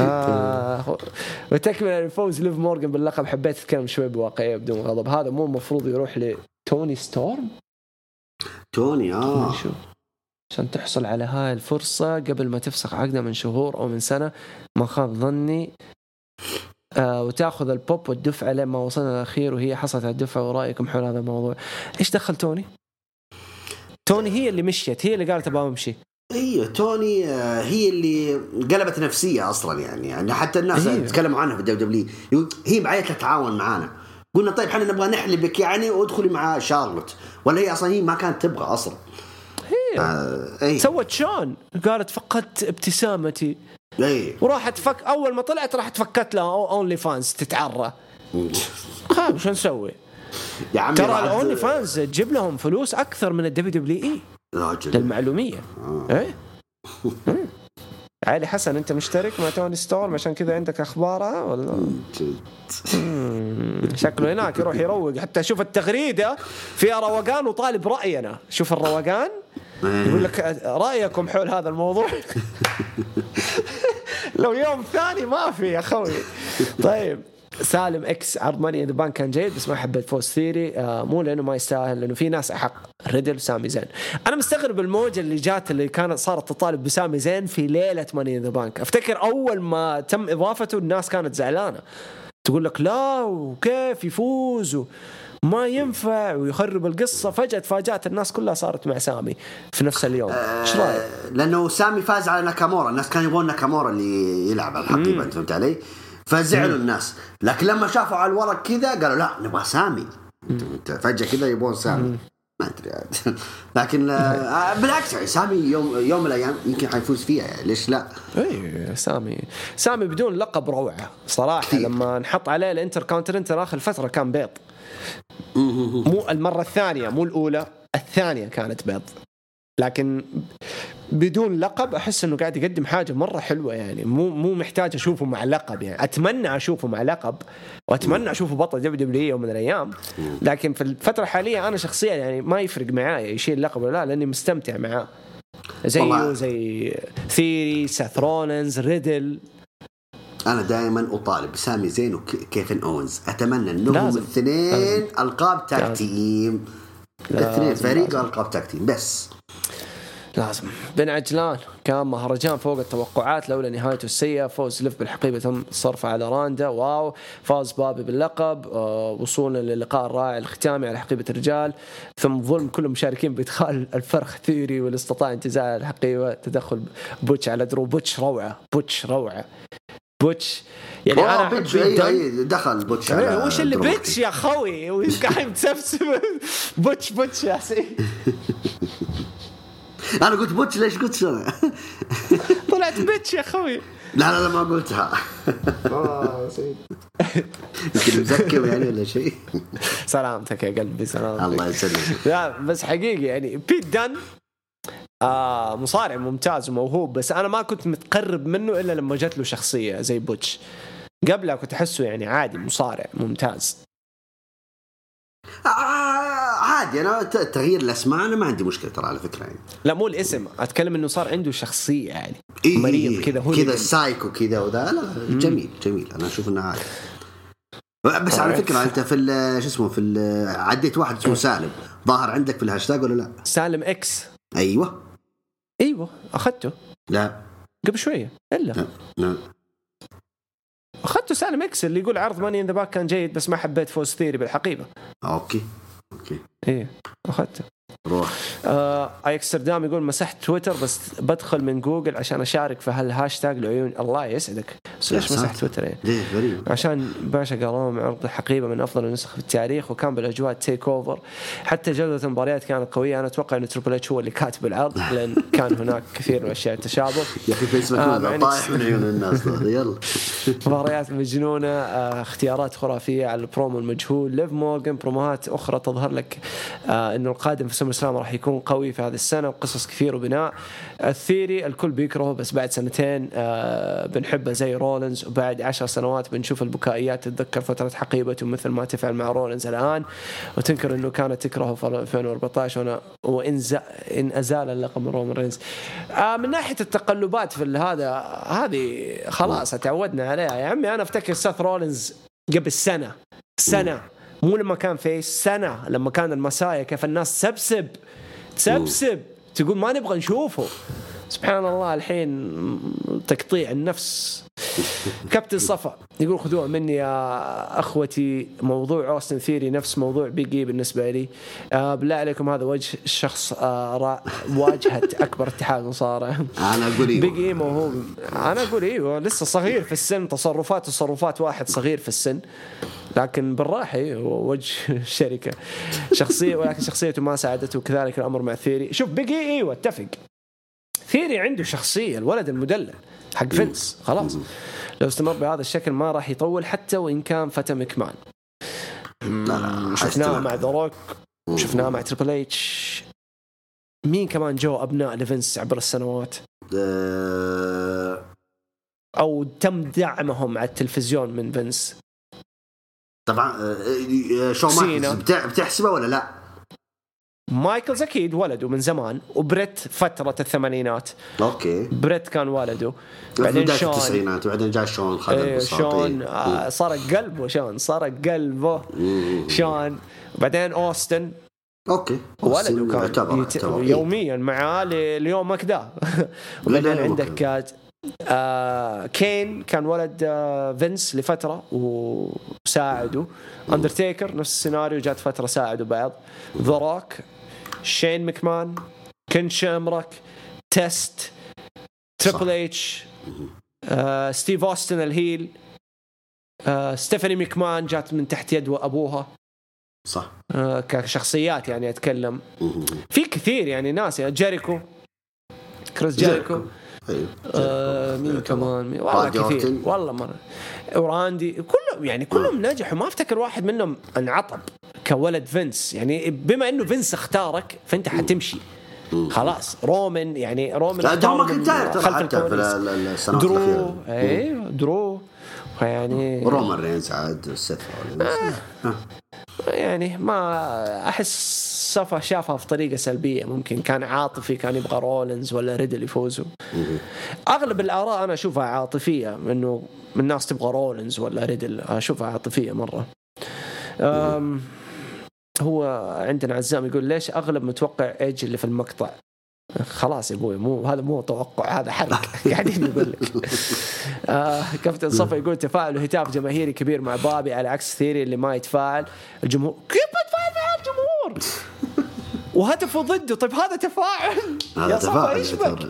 آه وتكمل الفوز ليف مورجان باللقب. حبيت أتكلم شوي بواقعية بدون غضب. هذا مو المفروض يروح لتوني ستورم؟ توني آه. شو. عشان تحصل على هاي الفرصة قبل ما تفسخ عقده من شهور أو من سنة ما خاب ظني. آه وتأخذ البوب والدفعة لما وصلنا الأخير وهي حصلت على الدفعة. ورأيكم حول هذا الموضوع. إيش دخل توني؟ توني هي اللي مشيت هي اللي قالت أبغى أمشي. أيوه توني آه، هي اللي قلبت نفسية أصلا يعني يعني حتى الناس أيوه. تكلموا عنها في الدبليو دبليو هي بغيت تتعاون معانا. قلنا طيب إحنا نبغى نحلبك يعني وادخلي مع شارلوت. ولا هي أصلا هي ما كانت تبغى أصلا. هي. آه اي سوت شون. قالت فقدت ابتسامتي. اي وراحت فك أول ما طلعت راحت فكت لها أونلي فانز تتعرى. خلاص شو نسوي؟ يا عمي ترى الاونلي فانز تجيب لهم فلوس أكثر من الدبليو دبليو إي. راجل. للمعلومية. إيه؟ مم. علي حسن أنت مشترك مع توني ستورم؟ عشان كذا عندك أخبارها ولا. شكله هناك يروح يروق. حتى شوف التغريدة فيها روقان وطالب رأينا. شوف الروقان. يقول لك رأيكم حول هذا الموضوع؟ لو يوم ثاني ما في يا أخوي. طيب. سالم إكس عرض ماني ذا بانك كان جيد بس ما حبيت فوز ثيري. آه مو لأنه ما يستاهل لأنه في ناس أحق. ريدل سامي زين. أنا مستغرب الموجة اللي جات اللي كانت صارت تطالب بسامي زين في ليلة ماني ذا بانك أفتكر أول ما تم إضافته الناس كانت زعلانة. تقول لك لا وكيف يفوز؟ ما ينفع ويخرب القصة. فجأة تفاجأت الناس كلها صارت مع سامي في نفس اليوم. إيش رأيك؟ آه، لأنه سامي فاز على ناكامورا. الناس كانوا يبغون ناكامورا اللي يلعب على الحقيبة أنت فهمت علي؟ فزعلوا الناس. لكن لما شافوا على الورق كذا قالوا لا نبغى سامي. فجأة كذا يبغون سامي. ما أدري عاد. لكن آه، بالعكس يعني سامي يوم يوم من الأيام يمكن حيفوز فيها يعني ليش لا؟ اي سامي سامي بدون لقب روعة صراحة. كثير. لما نحط عليه الإنتر كونتيننتال آخر فتره كان بيض. مو المرة الثانية مو الأولى الثانية كانت بيض. لكن بدون لقب أحس إنه قاعد يقدم حاجة مرة حلوة يعني مو مو محتاج أشوفه مع لقب يعني أتمنى أشوفه مع لقب وأتمنى أشوفه بطل دبليو دبليو يوم من الأيام لكن في الفترة الحالية أنا شخصيا يعني ما يفرق معايا يشيل لقب ولا لا لأني مستمتع معاه زيه. زي ثيري ساث رولينز ريدل أنا دائما أطالب سامي زين وكيفن اونز أتمنى إنهم. الاثنين. ألقاب tag لازم. team لازم. الاثنين فريق. ألقاب tag team بس لازم. بن عجلان كان مهرجان فوق التوقعات لولا نهايته السيئة. فوز ليف بالحقيبة تم صرفه على روندا. واو. فاز بابي باللقب. آه وصولا للقاء الرائع الختامي على حقيبة الرجال. ثم ظلم كل المشاركين بإدخال الفرخ ثيري واللي استطاع انتزاع الحقيبة. تدخل بوتش على درو بوتش روعة. بوتش روعة. بوتش. يعني أنا أيوة، جداً. أيوة، دخل بوتش على وش اللي bitch يا خوي؟ وقاعد متسبسب بوتش بوتش يا سيدي أنا قلت بوتش ليش قلت شو طلعت bitch يا خوي لا لا لا ما قلتها. يمكن مزكم يعني ولا شيء؟ سلامتك يا قلبي سلامتك. الله يسلمك. لا بس حقيقي يعني بيت دن آه مصارع ممتاز وموهوب بس أنا ما كنت متقرب منه إلا لما جت له شخصية زي بوتش. قبلها كنت أحسه يعني عادي مصارع ممتاز. آه، عادي أنا تغيير الأسماء أنا ما عندي مشكلة ترى على فكرة يعني. لا مو الاسم أتكلم إنه صار عنده شخصية يعني إيه مريض كذا هو كذا سايكو كذا وذا. لا لا جميل جميل. أنا أشوف إنه عادي. بس على Alright. فكرة أنت في شو اسمه في عديت واحد اسمه سالم. ظاهر عندك في الهاشتاج ولا لا؟ سالم إكس أيوه. أيوه أخذته. لا. قبل شوية. إلا. لا لا. أخذته سالم إكس اللي يقول عرض Money in the Bank كان جيد بس ما حبيت فوز ثيري بالحقيبة. okay. okay ايه اخذته روح. آه اكستردام يقول مسحت تويتر بس بدخل من جوجل عشان أشارك في هالهاشتاج لعيون. الله يسعدك. بس ليش مسحت. تويتر يعني؟ ليه غريب. عشان باشا قالوا عرض حقيبة من أفضل النسخ في التاريخ وكان بالأجواء TakeOver حتى جودة المباريات كانت قوية. أنا أتوقع إن تربل اتش هو اللي كاتب العرض لأن كان هناك كثير من أشياء التشابه يا أخي فيس آه، إنك- طايح من عيون الناس. يلا. مباريات مجنونة آه، اختيارات خرافية على البرومو المجهول. ليف مورجان بروموهات أخرى تظهر لك آه، إنه القادم في سمر سلام راح يكون قوي في هذه السنة وقصص كثير وبناء. الثيري الكل بيكرهه بس بعد سنتين آه، بنحبه زي رولينز وبعد عشر سنوات بنشوف البكائيات تتذكر فترة حقيبته مثل ما تفعل مع رولينز الآن. وتنكر إنه كانت تكرهه في 2014 وأنا وإن إن أزال اللقب من رومان رينز. آه، من ناحية التقلبات في هذا هذه خلاص تعودنا عليها. يا عمي أنا أفتكر سيث رولينز قبل سنة. سنة. مو لما كان face سنة لما كان ال Messiah كيف الناس تسبسب تسبسب تقول ما نبغى نشوفه. سبحان الله الحين تقطيع النفس. كابتن صفا يقول خذوها مني يا أخوتي موضوع اوستن ثيري نفس موضوع بيج إي بالنسبة لي. آه بالله عليكم هذا وجه الشخص آه واجهة أكبر اتحاد مصارع أنا أقول إيوه. ايمو هو أنا أقول إيوه لسه صغير في السن تصرفات تصرفات واحد صغير في السن. لكن بالراحة أيوه وجه الشركة شخصية ولكن شخصيته ما ساعدته وكذلك الأمر مع ثيري شوف بيج إي إيوه اتفق. ثيري عنده شخصية الولد المدلل حق فينس خلاص. لو استمر بهذا الشكل ما راح يطول حتى وإن كان فتى مكمان. لا لا شفناه. مع ذا روك شفناه مع تريبل اتش مين كمان جو أبناء لفينس عبر السنوات؟ آه، أو تم دعمهم على التلفزيون من فينس. طبعا آه، آه، شو بتع- بتحسبه ولا لا؟ مايكلز أكيد ولده من زمان وبريت فترة الثمانينات. okay. بريت كان ولده. بعدين شون. التسعينات وبعدين جاء شون خذ البساط شون إيه. آه سرق قلبه شون سرق قلبه. شون. وبعدين أوستن. okay. ولده كان يعتبر يت... يعتبر. إيه. يوميا معاه ل- ليومك ده وبعدين عندك آه، آه كين. كان ولد آه فينس لفترة وساعده. أندرتيكر نفس السيناريو جات فترة ساعدوا بعض. ذا روك. شين مكمان كن شامرك تيست تريبل اتش آه ستيف اوستن ال heel آه ستيفاني مكمان جات من تحت يد أبوها. صح. آه كشخصيات يعني أتكلم. مم. في كثير يعني ناس يعني جيريكو كريس جيريكو. أيوه آه مين كمان؟ مين والله كثير. والله مرة. وراندي كلهم يعني كلهم نجحوا. ما أفتكر واحد منهم انعطب. كولد فينس. يعني بما إنه فينس اختارك فأنت حتمشي. خلاص. رومان يعني رومان لا درو ماكنتاير ترى حتى في السنوات درو. الأخيرة. أيوه درو. يعني رومان رينز عاد سيث. ها. يعني ما أحس صفا شافها في طريقة سلبية. ممكن كان عاطفي كان يبغى رولنز ولا ريدل يفوزوا أغلب الآراء أنا أشوفها عاطفية إنه من الناس تبغى رولنز ولا ريدل. أشوفها عاطفية مرة. أم هو عندنا عزام يقول ليش أغلب متوقع إيج اللي في المقطع؟ خلاص يا أبوي مو هذا مو توقع هذا حرق. قاعدين نقول لك. آه كابتن صفا يقول تفاعل وهتاف جماهيري كبير مع بابي على عكس ثيري اللي ما يتفاعل. الجمهور كيف بتفاعل مع الجمهور؟ وهتفوا ضده. طيب هذا تفاعل. هذا يا صفا تفاعل إيش. بك؟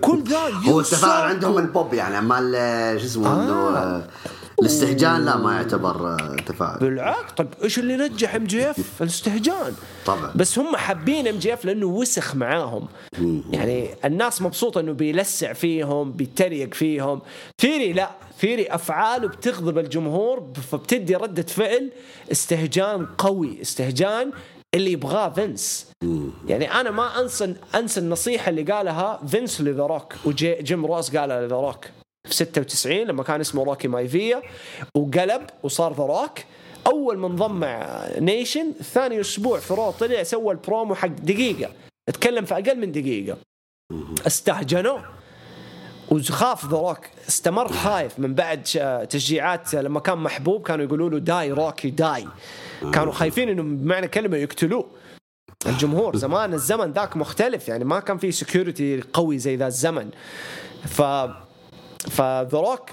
كل ذا هو التفاعل. عندهم البوب يعني اما ال- شو اسمه آه، الاستهجان لا ما يعتبر آه، تفاعل. بالعكس. طيب إيش اللي نجح إم جي إف؟ الاستهجان. طبعا. بس هم حابين إم جي إف لأنه وسخ معاهم. يعني الناس مبسوطة إنه بيلسع فيهم بيتريق فيهم. ثيري لا ثيري أفعاله بتغضب الجمهور فبتدي ردة فعل استهجان قوي استهجان اللي يبغاه فينس. يعني أنا ما أنسى أنسى النصيحة اللي قالها فينس لذا روك وجيم روس قالها لذا روك. في 96 لما كان اسمه روكي مايفيا وقلب وصار ذا روك أول ما انضم مع نيشن ثاني أسبوع في رو طلع سوى البرومو حق دقيقة. أتكلم في أقل من دقيقة. استهجنوه. وخاف ذا روك استمر خايف من بعد تشجيعات لما كان محبوب كانوا يقولوا له die Rocky die كانوا خايفين إنه بمعنى كلمة يقتلوه. الجمهور زمان الزمن ذاك مختلف. يعني ما كان في security قوي زي ذا الزمن. ف فذا روك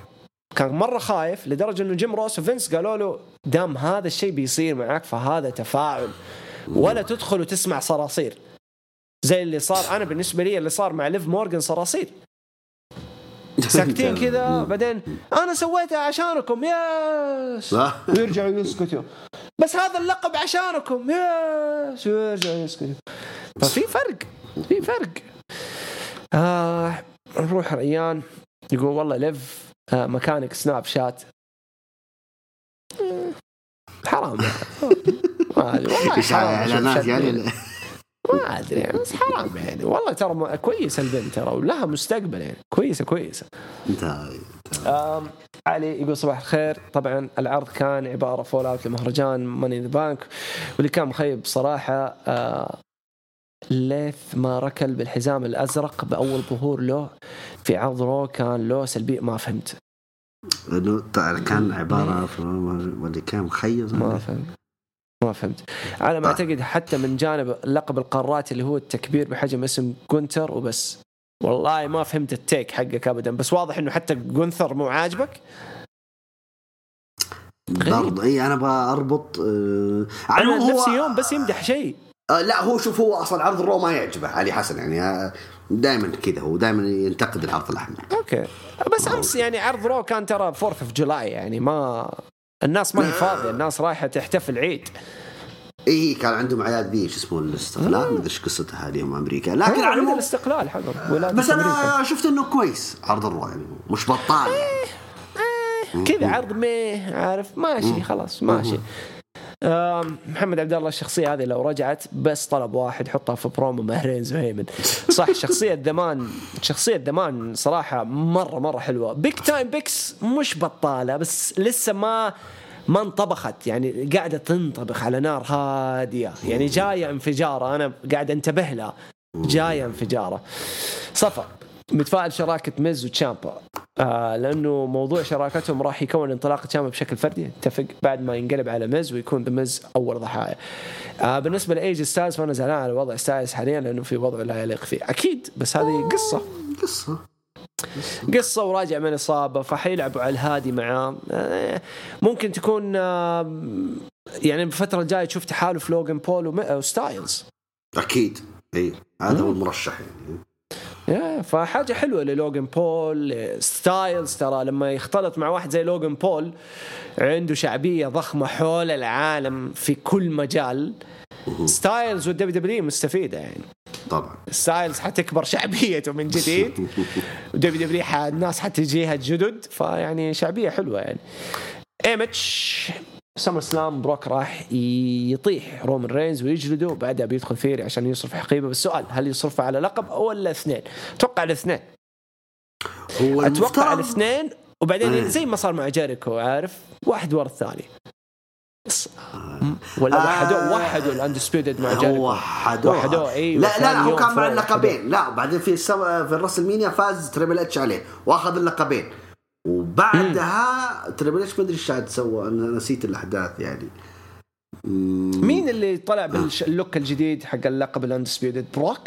كان مرة خايف لدرجة إنه جيم روس وفينس قالوا له دام هذا الشيء بيصير معك فهذا تفاعل ولا تدخل وتسمع صراصير. زي اللي صار أنا بالنسبة لي اللي صار مع ليف مورجان صراصير. ساكتين كذا بعدين أنا سويتها عشانكم صح. ويرجعوا يسكتوا. بس هذا اللقب عشانكم yes. ويرجعوا يسكتوا. ففي فرق في فرق. آه نروح ريان. يقول والله ليف آه مكانك سناب شات. آه، حرام. ما أدري والله اعلانات يعني. ما أدري يعني بس حرام يعني. والله ترى كويسة البنت ترى ولها مستقبل يعني. كويسة كويسة. علي يقول صباح الخير. طبعا العرض كان عبارة fallout لمهرجان ماني ذا بانك واللي كان مخيب صراحة آه ليث ما ركل بالحزام الأزرق بأول ظهور له في عرض رو كان له سلبي ما فهمت. انه طيب كان عبارة واللي كان مخيز ما فهمت. ما فهمت. على ما أعتقد حتى من جانب لقب القارات اللي هو التكبير بحجم اسم جونتر وبس. والله ما فهمت التيك حقك ابدا. بس واضح إنه حتى جونثر مو عاجبك؟ برضه. إي أنا بربط آه على أنا هو- نفسي يوم بس يمدح شيء. آه لا هو شوف هو أصلا عرض الرو ما يعجبه علي حسن يعني دائما كذا هو دائما ينتقد العرض الأحمر. أوكي. بس أمس يعني عرض رو كان ترى 4 of July يعني ما الناس ما هي فاضية الناس رايحة تحتفل عيد. إي كان عندهم اعياد ذي شو اسمه الاستقلال؟ ما أدري إيش قصتها هذه هم أمريكا. لكن على العموم الاستقلال حقهم ولادة بس أمريكا. أنا شفت إنه كويس عرض الرو يعني مش بطال يعني. كذا عرض ميه عارف ماشي خلاص ماشي. محمد عبد الله الشخصية هذه لو رجعت بس طلب واحد حطها في برومو مع رينز وهيمن. صح شخصية زمان شخصية زمان صراحة مرة مرة حلوة. Big Time Becks مش بطالة بس لسه ما ما انطبخت. يعني قاعدة تنطبخ على نار هادية. يعني جاية انفجارة أنا قاعد أنتبه لها. جاية انفجارة. صفا متفائل شراكة ميز وتشامبا. آه لأنه موضوع شراكتهم راح يكون انطلاقه تشامبا بشكل فردي. اتفق بعد ما ينقلب على ميز ويكون ذا ميز أول ضحايا. آه بالنسبة ل AJ ستايلز فأنا زعلان على وضع ستايلز حاليا لأنه في وضع لا يليق فيه، أكيد بس هذه قصة. قصة. قصة وراجع من إصابة فحيلعبوا على الهادي معاه. آه، ممكن تكون آه، يعني بالفترة الجاية تشوف تحالف لوجن بول وم- وستايلز. أكيد. اي هذا هو المرشح يعني. فحاجة حلوة للوجن بول ستايلز ترى لما يختلط مع واحد زي لوجن بول عنده شعبية ضخمة حول العالم في كل مجال. ستايلز والدبليو دبليو مستفيدة يعني. طبعا. ستايلز حتكبر شعبيته من جديد ودبليو دبليو الناس حتجيها جدد فيعني شعبية حلوة يعني. ايمتش سمر سلام بروك راح يطيح رومان رينز ويجلده وبعدها بيدخل ثيري عشان يصرف حقيبة. بس السؤال هل يصرفه على لقب ولا اثنين؟ أتوقع الاثنين هو أتوقع الاثنين وبعدين إيه. زي ما صار مع جيريكو عارف؟ واحد ورا الثاني. بس- ولا آه. وحدوه وحدوا ال undisputed مع جيريكو. وحدوه. وحدوه أيوه لا لا, هو كان مع اللقبين. لا وبعدين في. في الراس المينيا فاز تريبل اتش عليه. واخذ اللقبين. وبعدها تريبل اتش ما أدري إيش عاد سوى أنا نسيت الأحداث يعني. مم. مين اللي طلع بال look الجديد حق اللقب ال undisputed بروك؟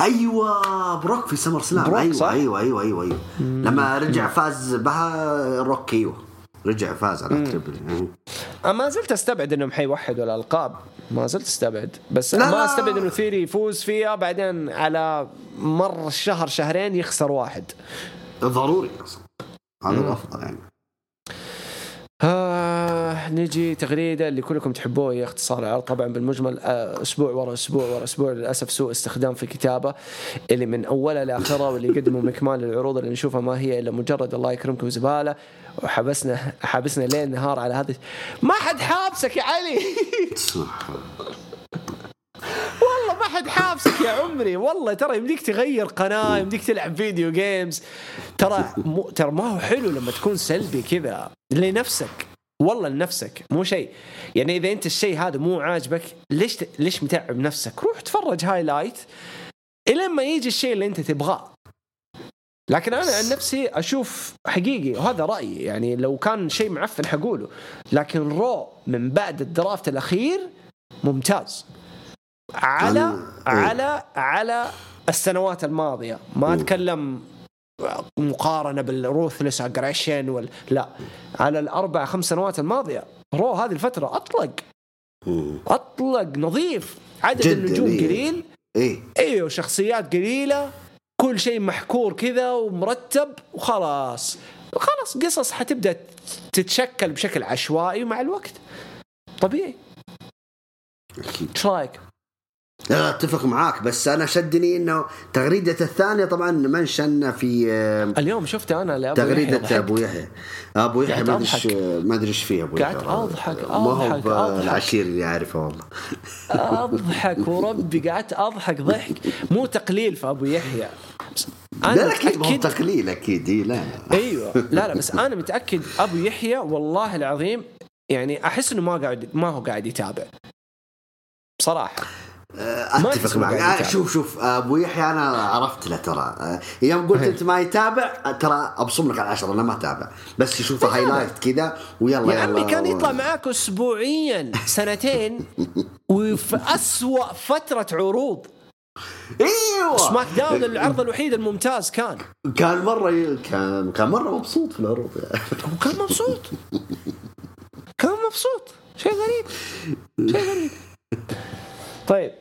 أيوه بروك في سمر سلام. بروك، أيوه صح؟ أيوه أيوه أيوه أيوه. لما رجع فاز بها روك أيوه. رجع فاز على تريبل مم. أنا ما زلت أستبعد إنهم حيوحدوا الألقاب. ما زلت أستبعد. بس لا، ما لا. أستبعد إنه ثيري يفوز فيها بعدين على مر الشهر شهرين يخسر واحد. ضروري أصلا. هذا الأفضل يعني. آه نجي تغريدة اللي كلكم تحبوه هي اختصار العرض طبعا بالمجمل آه أسبوع ورا أسبوع ورا أسبوع للأسف سوء استخدام في الكتابة اللي من اولها لاخرها واللي يقدموا مكمال للعروض اللي نشوفها ما هي إلا مجرد الله يكرمكم زبالة وحبسنا حابسنا ليل نهار على هذا ما حد حابسك يا علي. والله ما حد حابسك يا عمري. والله ترى يمديك تغير قناة يمديك تلعب video games ترى مو ترى ما هو حلو لما تكون سلبي كذا لنفسك. والله لنفسك مو شيء. يعني إذا أنت الشيء هذا مو عاجبك ليش ت... ليش متعب نفسك؟ روح تفرج highlight الين ما يجي الشيء اللي أنت تبغاه. لكن أنا عن نفسي أشوف حقيقي وهذا رأيي. يعني لو كان شيء معفن حقوله. لكن Raw من بعد ال draft الأخير ممتاز. على أنا- على على السنوات الماضية. ما أتكلم مقارنة بال Ruthless Aggression ولا لا. على الأربع خمس سنوات الماضية. Raw هذه الفترة أطلق. مم. أطلق نظيف. عدد جداً، النجوم إيه. قليل. إيه. أيوه شخصيات قليلة. كل شيء محكور كذا ومرتب وخلاص. خلاص قصص حتبدأ تتشكل بشكل عشوائي مع الوقت. طبيعي. أكيد. إيش رأيك؟ لا اتفق معاك بس أنا شدني إنه تغريدة الثانية طبعا منشن في اليوم شفت أنا لأبو تغريدة. أبو يحيى. أبو يحيى ما أدري ما أدري إيش فيه أبو يحيى. قاعد أضحك، ما هو. العشير اللي اعرفه والله. أضحك وربي قعدت أضحك ضحك. مو تقليل في أبو يحيى. أنا لا أكيد متاكد تقليل أكيد لا لا. أيوه. لا لا بس أنا متأكد أبو يحيى والله العظيم يعني أحس إنه ما قاعد ما هو قاعد يتابع. بصراحة. أتفق تسمع معك. آه،. شوف شوف أبو يحيى أنا عرفت له ترى. آه، يوم قلت. أنت ما يتابع آه، ترى أبصم لك على العشرة أنا ما أتابع. بس يشوف. هايلايت كذا ويلا يا عمي كان يطلع معاك اسبوعيا سنتين وفي أسوأ فترة عروض. إيوه. سماك داون العرض الوحيد الممتاز كان. كان مرة ي- كان كان مرة مبسوط في العروض. وكان مبسوط. كان مبسوط. شيء غريب. شيء غريب. طيب.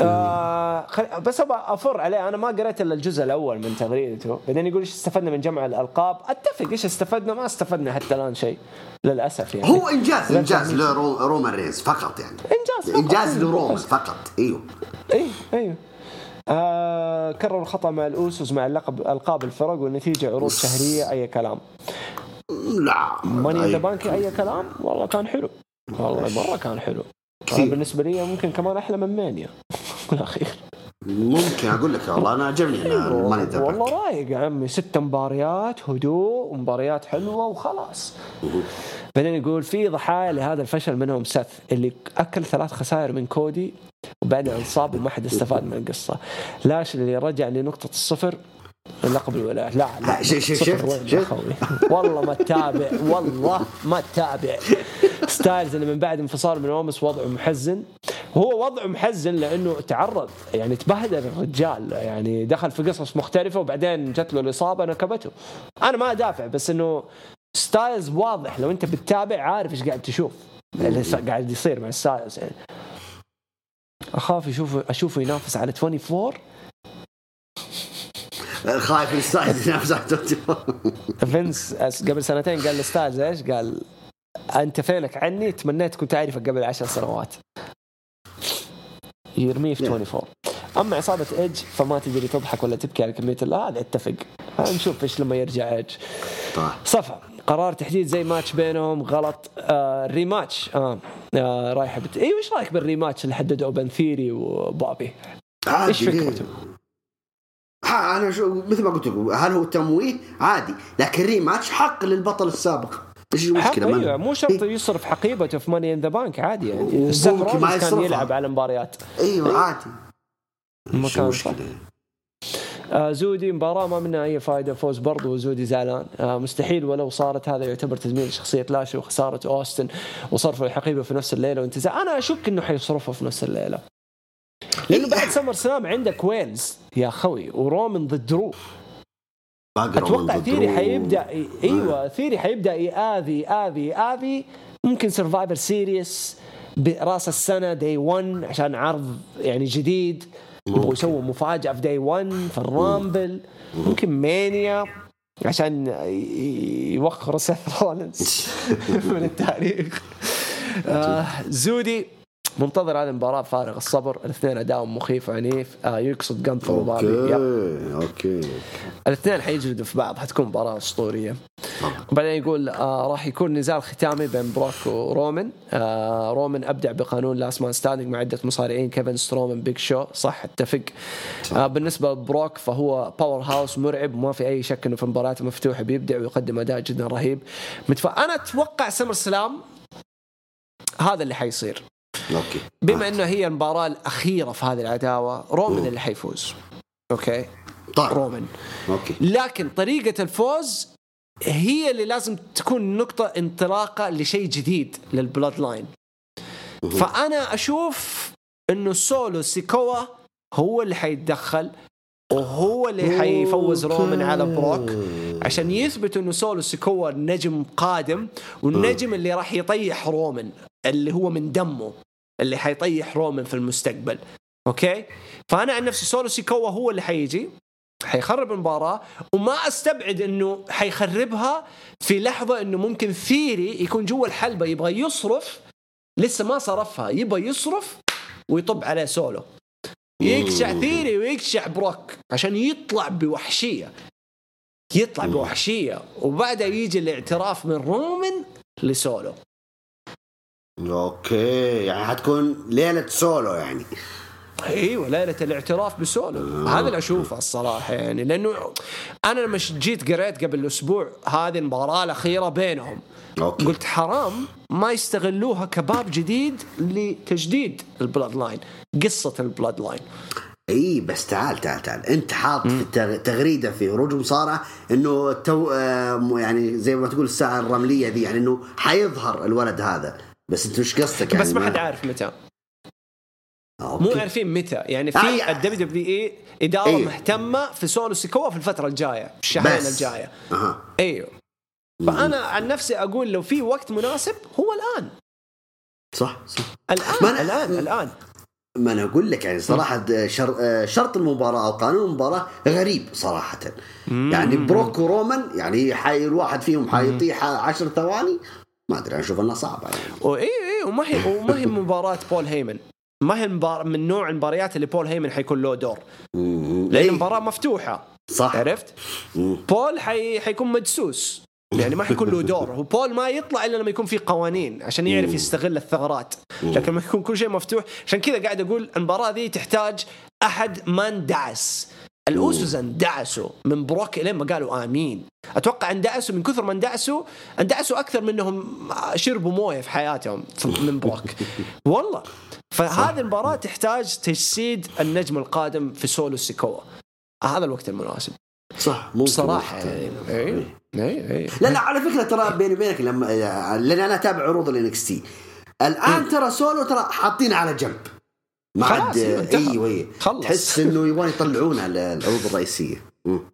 آه خل... بس أبغى أفر عليه. أنا ما قريت إلا الجزء الأول من تغريدته بعدين يقول إيش استفدنا من جمع الألقاب؟ أتفق. إيش استفدنا؟ ما استفدنا حتى الآن شيء. للأسف يعني. هو إنجاز إنجاز. لرومان رينز فقط يعني. إنجاز فقط. إنجاز لرومان فقط. إيوه. اي أيوه آه كرر الخطأ مع ال Usos مع اللقب ألقاب الفرق والنتيجة عروض شهرية. أي كلام. لا. Money in the. Bank أي كلام؟ والله كان حلو. والله مرة كان حلو. كثير. بالنسبة لي ممكن كمان أحلى من Mania. بالاخير ممكن أقول لك والله أنا عجبني Money in the والله رايق يا عمي. ست مباريات هدوء ومباريات حلوة وخلاص. بعدين يقول في ضحايا لهذا الفشل منهم سث اللي أكل ثلاث خسائر من كودي وبعدين انصاب وما حد استفاد من القصة. لاشلي اللي رجع لنقطة الصفر لقب الولاية. لا لا شوف-؟ والله ما تتابع والله ما تتابع ستايلز اللي من بعد انفصال من أوموس وضعه محزن. هو وضعه محزن لأنه تعرض يعني تبهدل الرجال. يعني دخل في قصص مختلفة وبعدين جت له الإصابة نكبته. أنا ما أدافع بس إنه ستايلز واضح. لو أنت بتتابع عارف إيش قاعد تشوف. اللي قاعد يصير مع ستايلز. يعني أخاف يشوفه أشوفه ينافس على 24 خايف الستايل ينافس على توتي. فينس قبل سنتين قال لستايلز إيش؟ قال أنت فينك عني؟ تمنيت كنت أعرفك قبل عشر سنوات. يرميه في 24 أما عصابة إيدج فما تدري تضحك ولا تبكي على كميه لا هذا اتفق نشوف إيش لما يرجع إيدج. طيب. صفا قرار تحديد rematch بينهم غلط. آه ال rematch آه, آه رايحة بت... أيوه إيش رأيك بال rematch اللي حددوه بين ثيري وبابي؟ إيش؟ فكرته؟ أنا شو مثل ما قلت لكم هل هو تمويه؟ عادي لكن rematch حق للبطل السابق. إيش المشكلة؟ ما- أيوه مو شرط إيه. يصرف حقيبته في Money in the Bank عادي يعني. ما كان. يلعب على المباريات. إيوه عادي. ما كان. المشكلة؟ آه زودي مباراة ما منها أي فائدة فوز برضو وزودي زعلان. آه مستحيل ولو صارت هذا يعتبر تدمير لشخصية لاشلي وخسارة أوستن وصرفوا الحقيبة في نفس الليلة وانتزاع. أنا أشك إنه حيصرفها في نفس الليلة. لأنه بعد SummerSlam عندك ويلز. يا خوي ورومن ضد رومان أتوقع ثيري Raw. حيبدأ إيوه ثيري حيبدأ ياذي ياذي ياذي ممكن Survivor Series برأس السنة Day 1 عشان عرض يعني جديد. يبغوا. يسووا مفاجأة في Day 1 في ال Rumble ممكن. Mania عشان يوخروا سيث رولنز من التاريخ. آه زودي. منتظر هذه المباراة فارغ الصبر الاثنين أداؤهم مخيف وعنيف. آه يقصد جنثر وبابي. okay okay. الاثنين حيجلدوا في بعض حتكون مباراة أسطورية. طبعا. وبعدين يقول آه راح يكون نزال ختامي بين بروك ورومان آه رومان أبدع بقانون Last Man Standing مع عدة مصارعين كيفن سترومان بيج شو. صح اتفق. آه بالنسبة لبروك فهو powerhouse مرعب وما في أي شك أنه في المباريات المفتوحة بيبدع ويقدم أداء جدا رهيب. متف... أنا أتوقع SummerSlam هذا اللي حيصير. okay. بما إنه هي المباراة الأخيرة في هذه العداوة رومان اللي حيفوز. okay؟ طيب. رومان okay. لكن طريقة الفوز هي اللي لازم تكون نقطة انطلاقة لشيء جديد لل Bloodline. فأنا أشوف أنه سولو سيكوا هو اللي حيتدخل وهو اللي حيفوز رومان على بروك عشان يثبت إنه سولو سيكوا نجم قادم والنجم اللي راح يطيح رومان اللي هو من دمه. اللي حيطيح رومان في المستقبل. okay؟ فأنا عن نفسي سولو سيكوا هو اللي حيجي حيخرب المباراة وما أستبعد إنه حيخربها في لحظة إنه ممكن ثيري يكون جوا الحلبة يبغى يصرف لسه ما صرفها يبغى يصرف ويطب عليه سولو. يقشع ثيري ويقشع بروك عشان يطلع بوحشية. يطلع بوحشية وبعدها يجي الاعتراف من رومان لسولو. okay يعني حتكون ليلة سولو يعني. إيوه ليلة الاعتراف بسولو. هذا اللي أشوفه الصراحة يعني لأنه أنا لما جيت قريت قبل أسبوع هذه المباراة الأخيرة بينهم okay. قلت حرام ما يستغلوها كباب جديد لتجديد ال Bloodline قصة ال Bloodline. إي بس تعال تعال تعال. أنت حاط في تغريدة في هروج مصارعة إنه تو آه، يعني زي ما تقول الساعة الرملية دي يعني إنه حيظهر الولد هذا. بس انت وش قصدك يعني؟ بس ما حد عارف متى. آه، مو okay. عارفين متى. يعني آه، في ال WWE إدارة أيوه. مهتمة في سولو سيكوا في الفترة الجاية الشهرين. الجاية. أها. إيوه. فأنا عن نفسي أقول لو في وقت مناسب هو الآن. صح صح. الآن ما أنا- الآن الآن. ما أنا أقول لك يعني صراحة شر... شرط المباراة أو قانون المباراة غريب صراحة. يعني بروك ورومان يعني حي الواحد فيهم حيطيح عشر ثواني ما أدري أنا أشوف إنها صعبة يعني. واي اي وما هي وما هي مباراه بول هيمن. ما هي مبار... من نوع المباريات اللي بول هيمن حيكون له دور. لأن إيه، المباراة مفتوحة. صح. عرفت. بول حي... حيكون مدسوس. يعني ما حيكون له دور. هو بول ما يطلع إلا لما يكون في قوانين عشان يعرف يستغل الثغرات. لكن لما يكون كل شيء مفتوح عشان كذا قاعد أقول المباراة ذي تحتاج أحد ما اندعس الاوسوس اندعسوا من بروك لين ما قالوا آمين. أتوقع اندعسوا من كثر ما اندعسوا اندعسوا أكثر منهم شربوا موية في حياتهم من بروك. والله. فهذه المباراة تحتاج تجسيد النجم القادم في سولو سيكوا هذا الوقت المناسب. صح ممكن بصراحة. يعني اي اي لا لا على فكرة ترى بيني وبينك لما لأن أنا أتابع عروض ال NXT الآن ترى سولو ترى حاطينه على جنب. ما عاد. أيوه خلص. تحس إنه يبغون يطلعونه على العروض الرئيسية.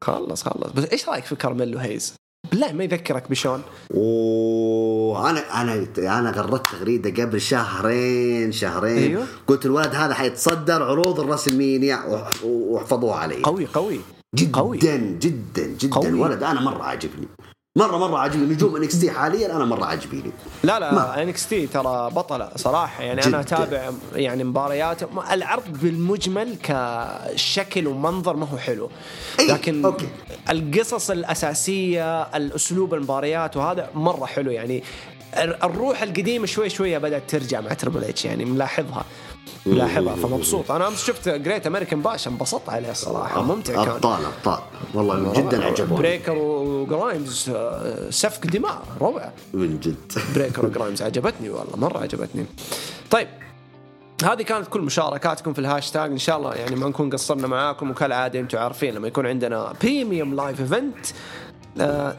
خلص خلص بس إيش رأيك في كارميلو هيز؟ بالله ما يذكرك بشون وأنا أنا أنا غردت تغريدة قبل شهرين شهرين أيوه. قلت الولد هذا حيتصدر عروض الرسلمينيا واحفظوها علي قوي قوي جدا قوي. جدا جدا قوي. الولد أنا مرة عاجبني مره مرة عاجبني نجوم NXT حاليا أنا مرة عاجبيني. لا لا NXT ترى بطلة صراحة. يعني جداً. أنا أتابع يعني مباريات. العرض بالمجمل كشكل ومنظر ما هو حلو. إي، لكن okay. القصص الأساسية الأسلوب المباريات وهذا مرة حلو. يعني ال- الروح القديمة شوي شوية بدأت ترجع مع Triple H يعني ملاحظها. ملاحظها فمبسوط. أنا أمس شفت Great American Bash انبسطت عليه الصراحة ممتع كان. أبطال أبطال. والله جدا عجبوني بريكر وجرايمز سفك دماء روعة. من جد. بريكر وجرايمز عجبتني والله مرة عجبتني. طيب هذه كانت كل مشاركاتكم في الهاشتاج. إن شاء الله يعني ما نكون قصرنا معاكم وكالعادة أنتم عارفين لما يكون عندنا premium live event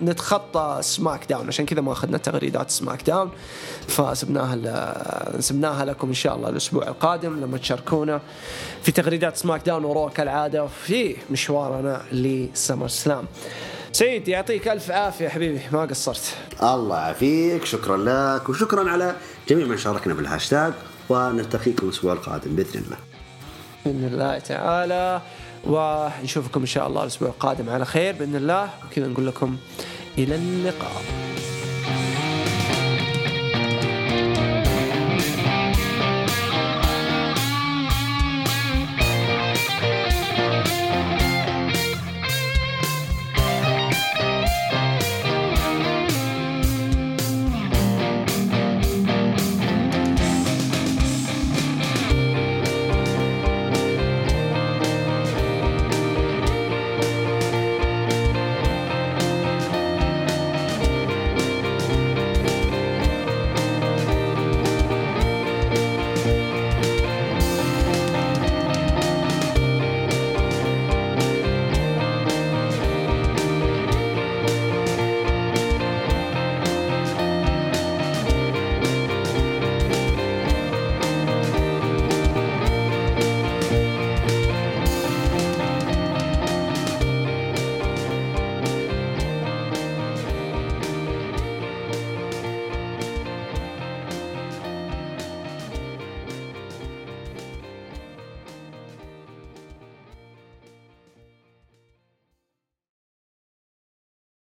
نتخطى SmackDown. عشان كذا ما أخذنا تغريدات SmackDown. فسبناها سبناها لكم إن شاء الله الأسبوع القادم لما تشاركونا في تغريدات SmackDown و Raw كالعاده في مشوارنا ل SummerSlam. سيد يعطيك ألف عافية حبيبي. ما قصرت. الله يعافيك. شكرا لك وشكرا على جميع من شاركنا بالهاشتاج. ونلتقيكم الأسبوع القادم بإذن الله. بإذن الله تعالى. ونشوفكم إن شاء الله الأسبوع القادم على خير بإذن الله وكذا نقول لكم إلى اللقاء.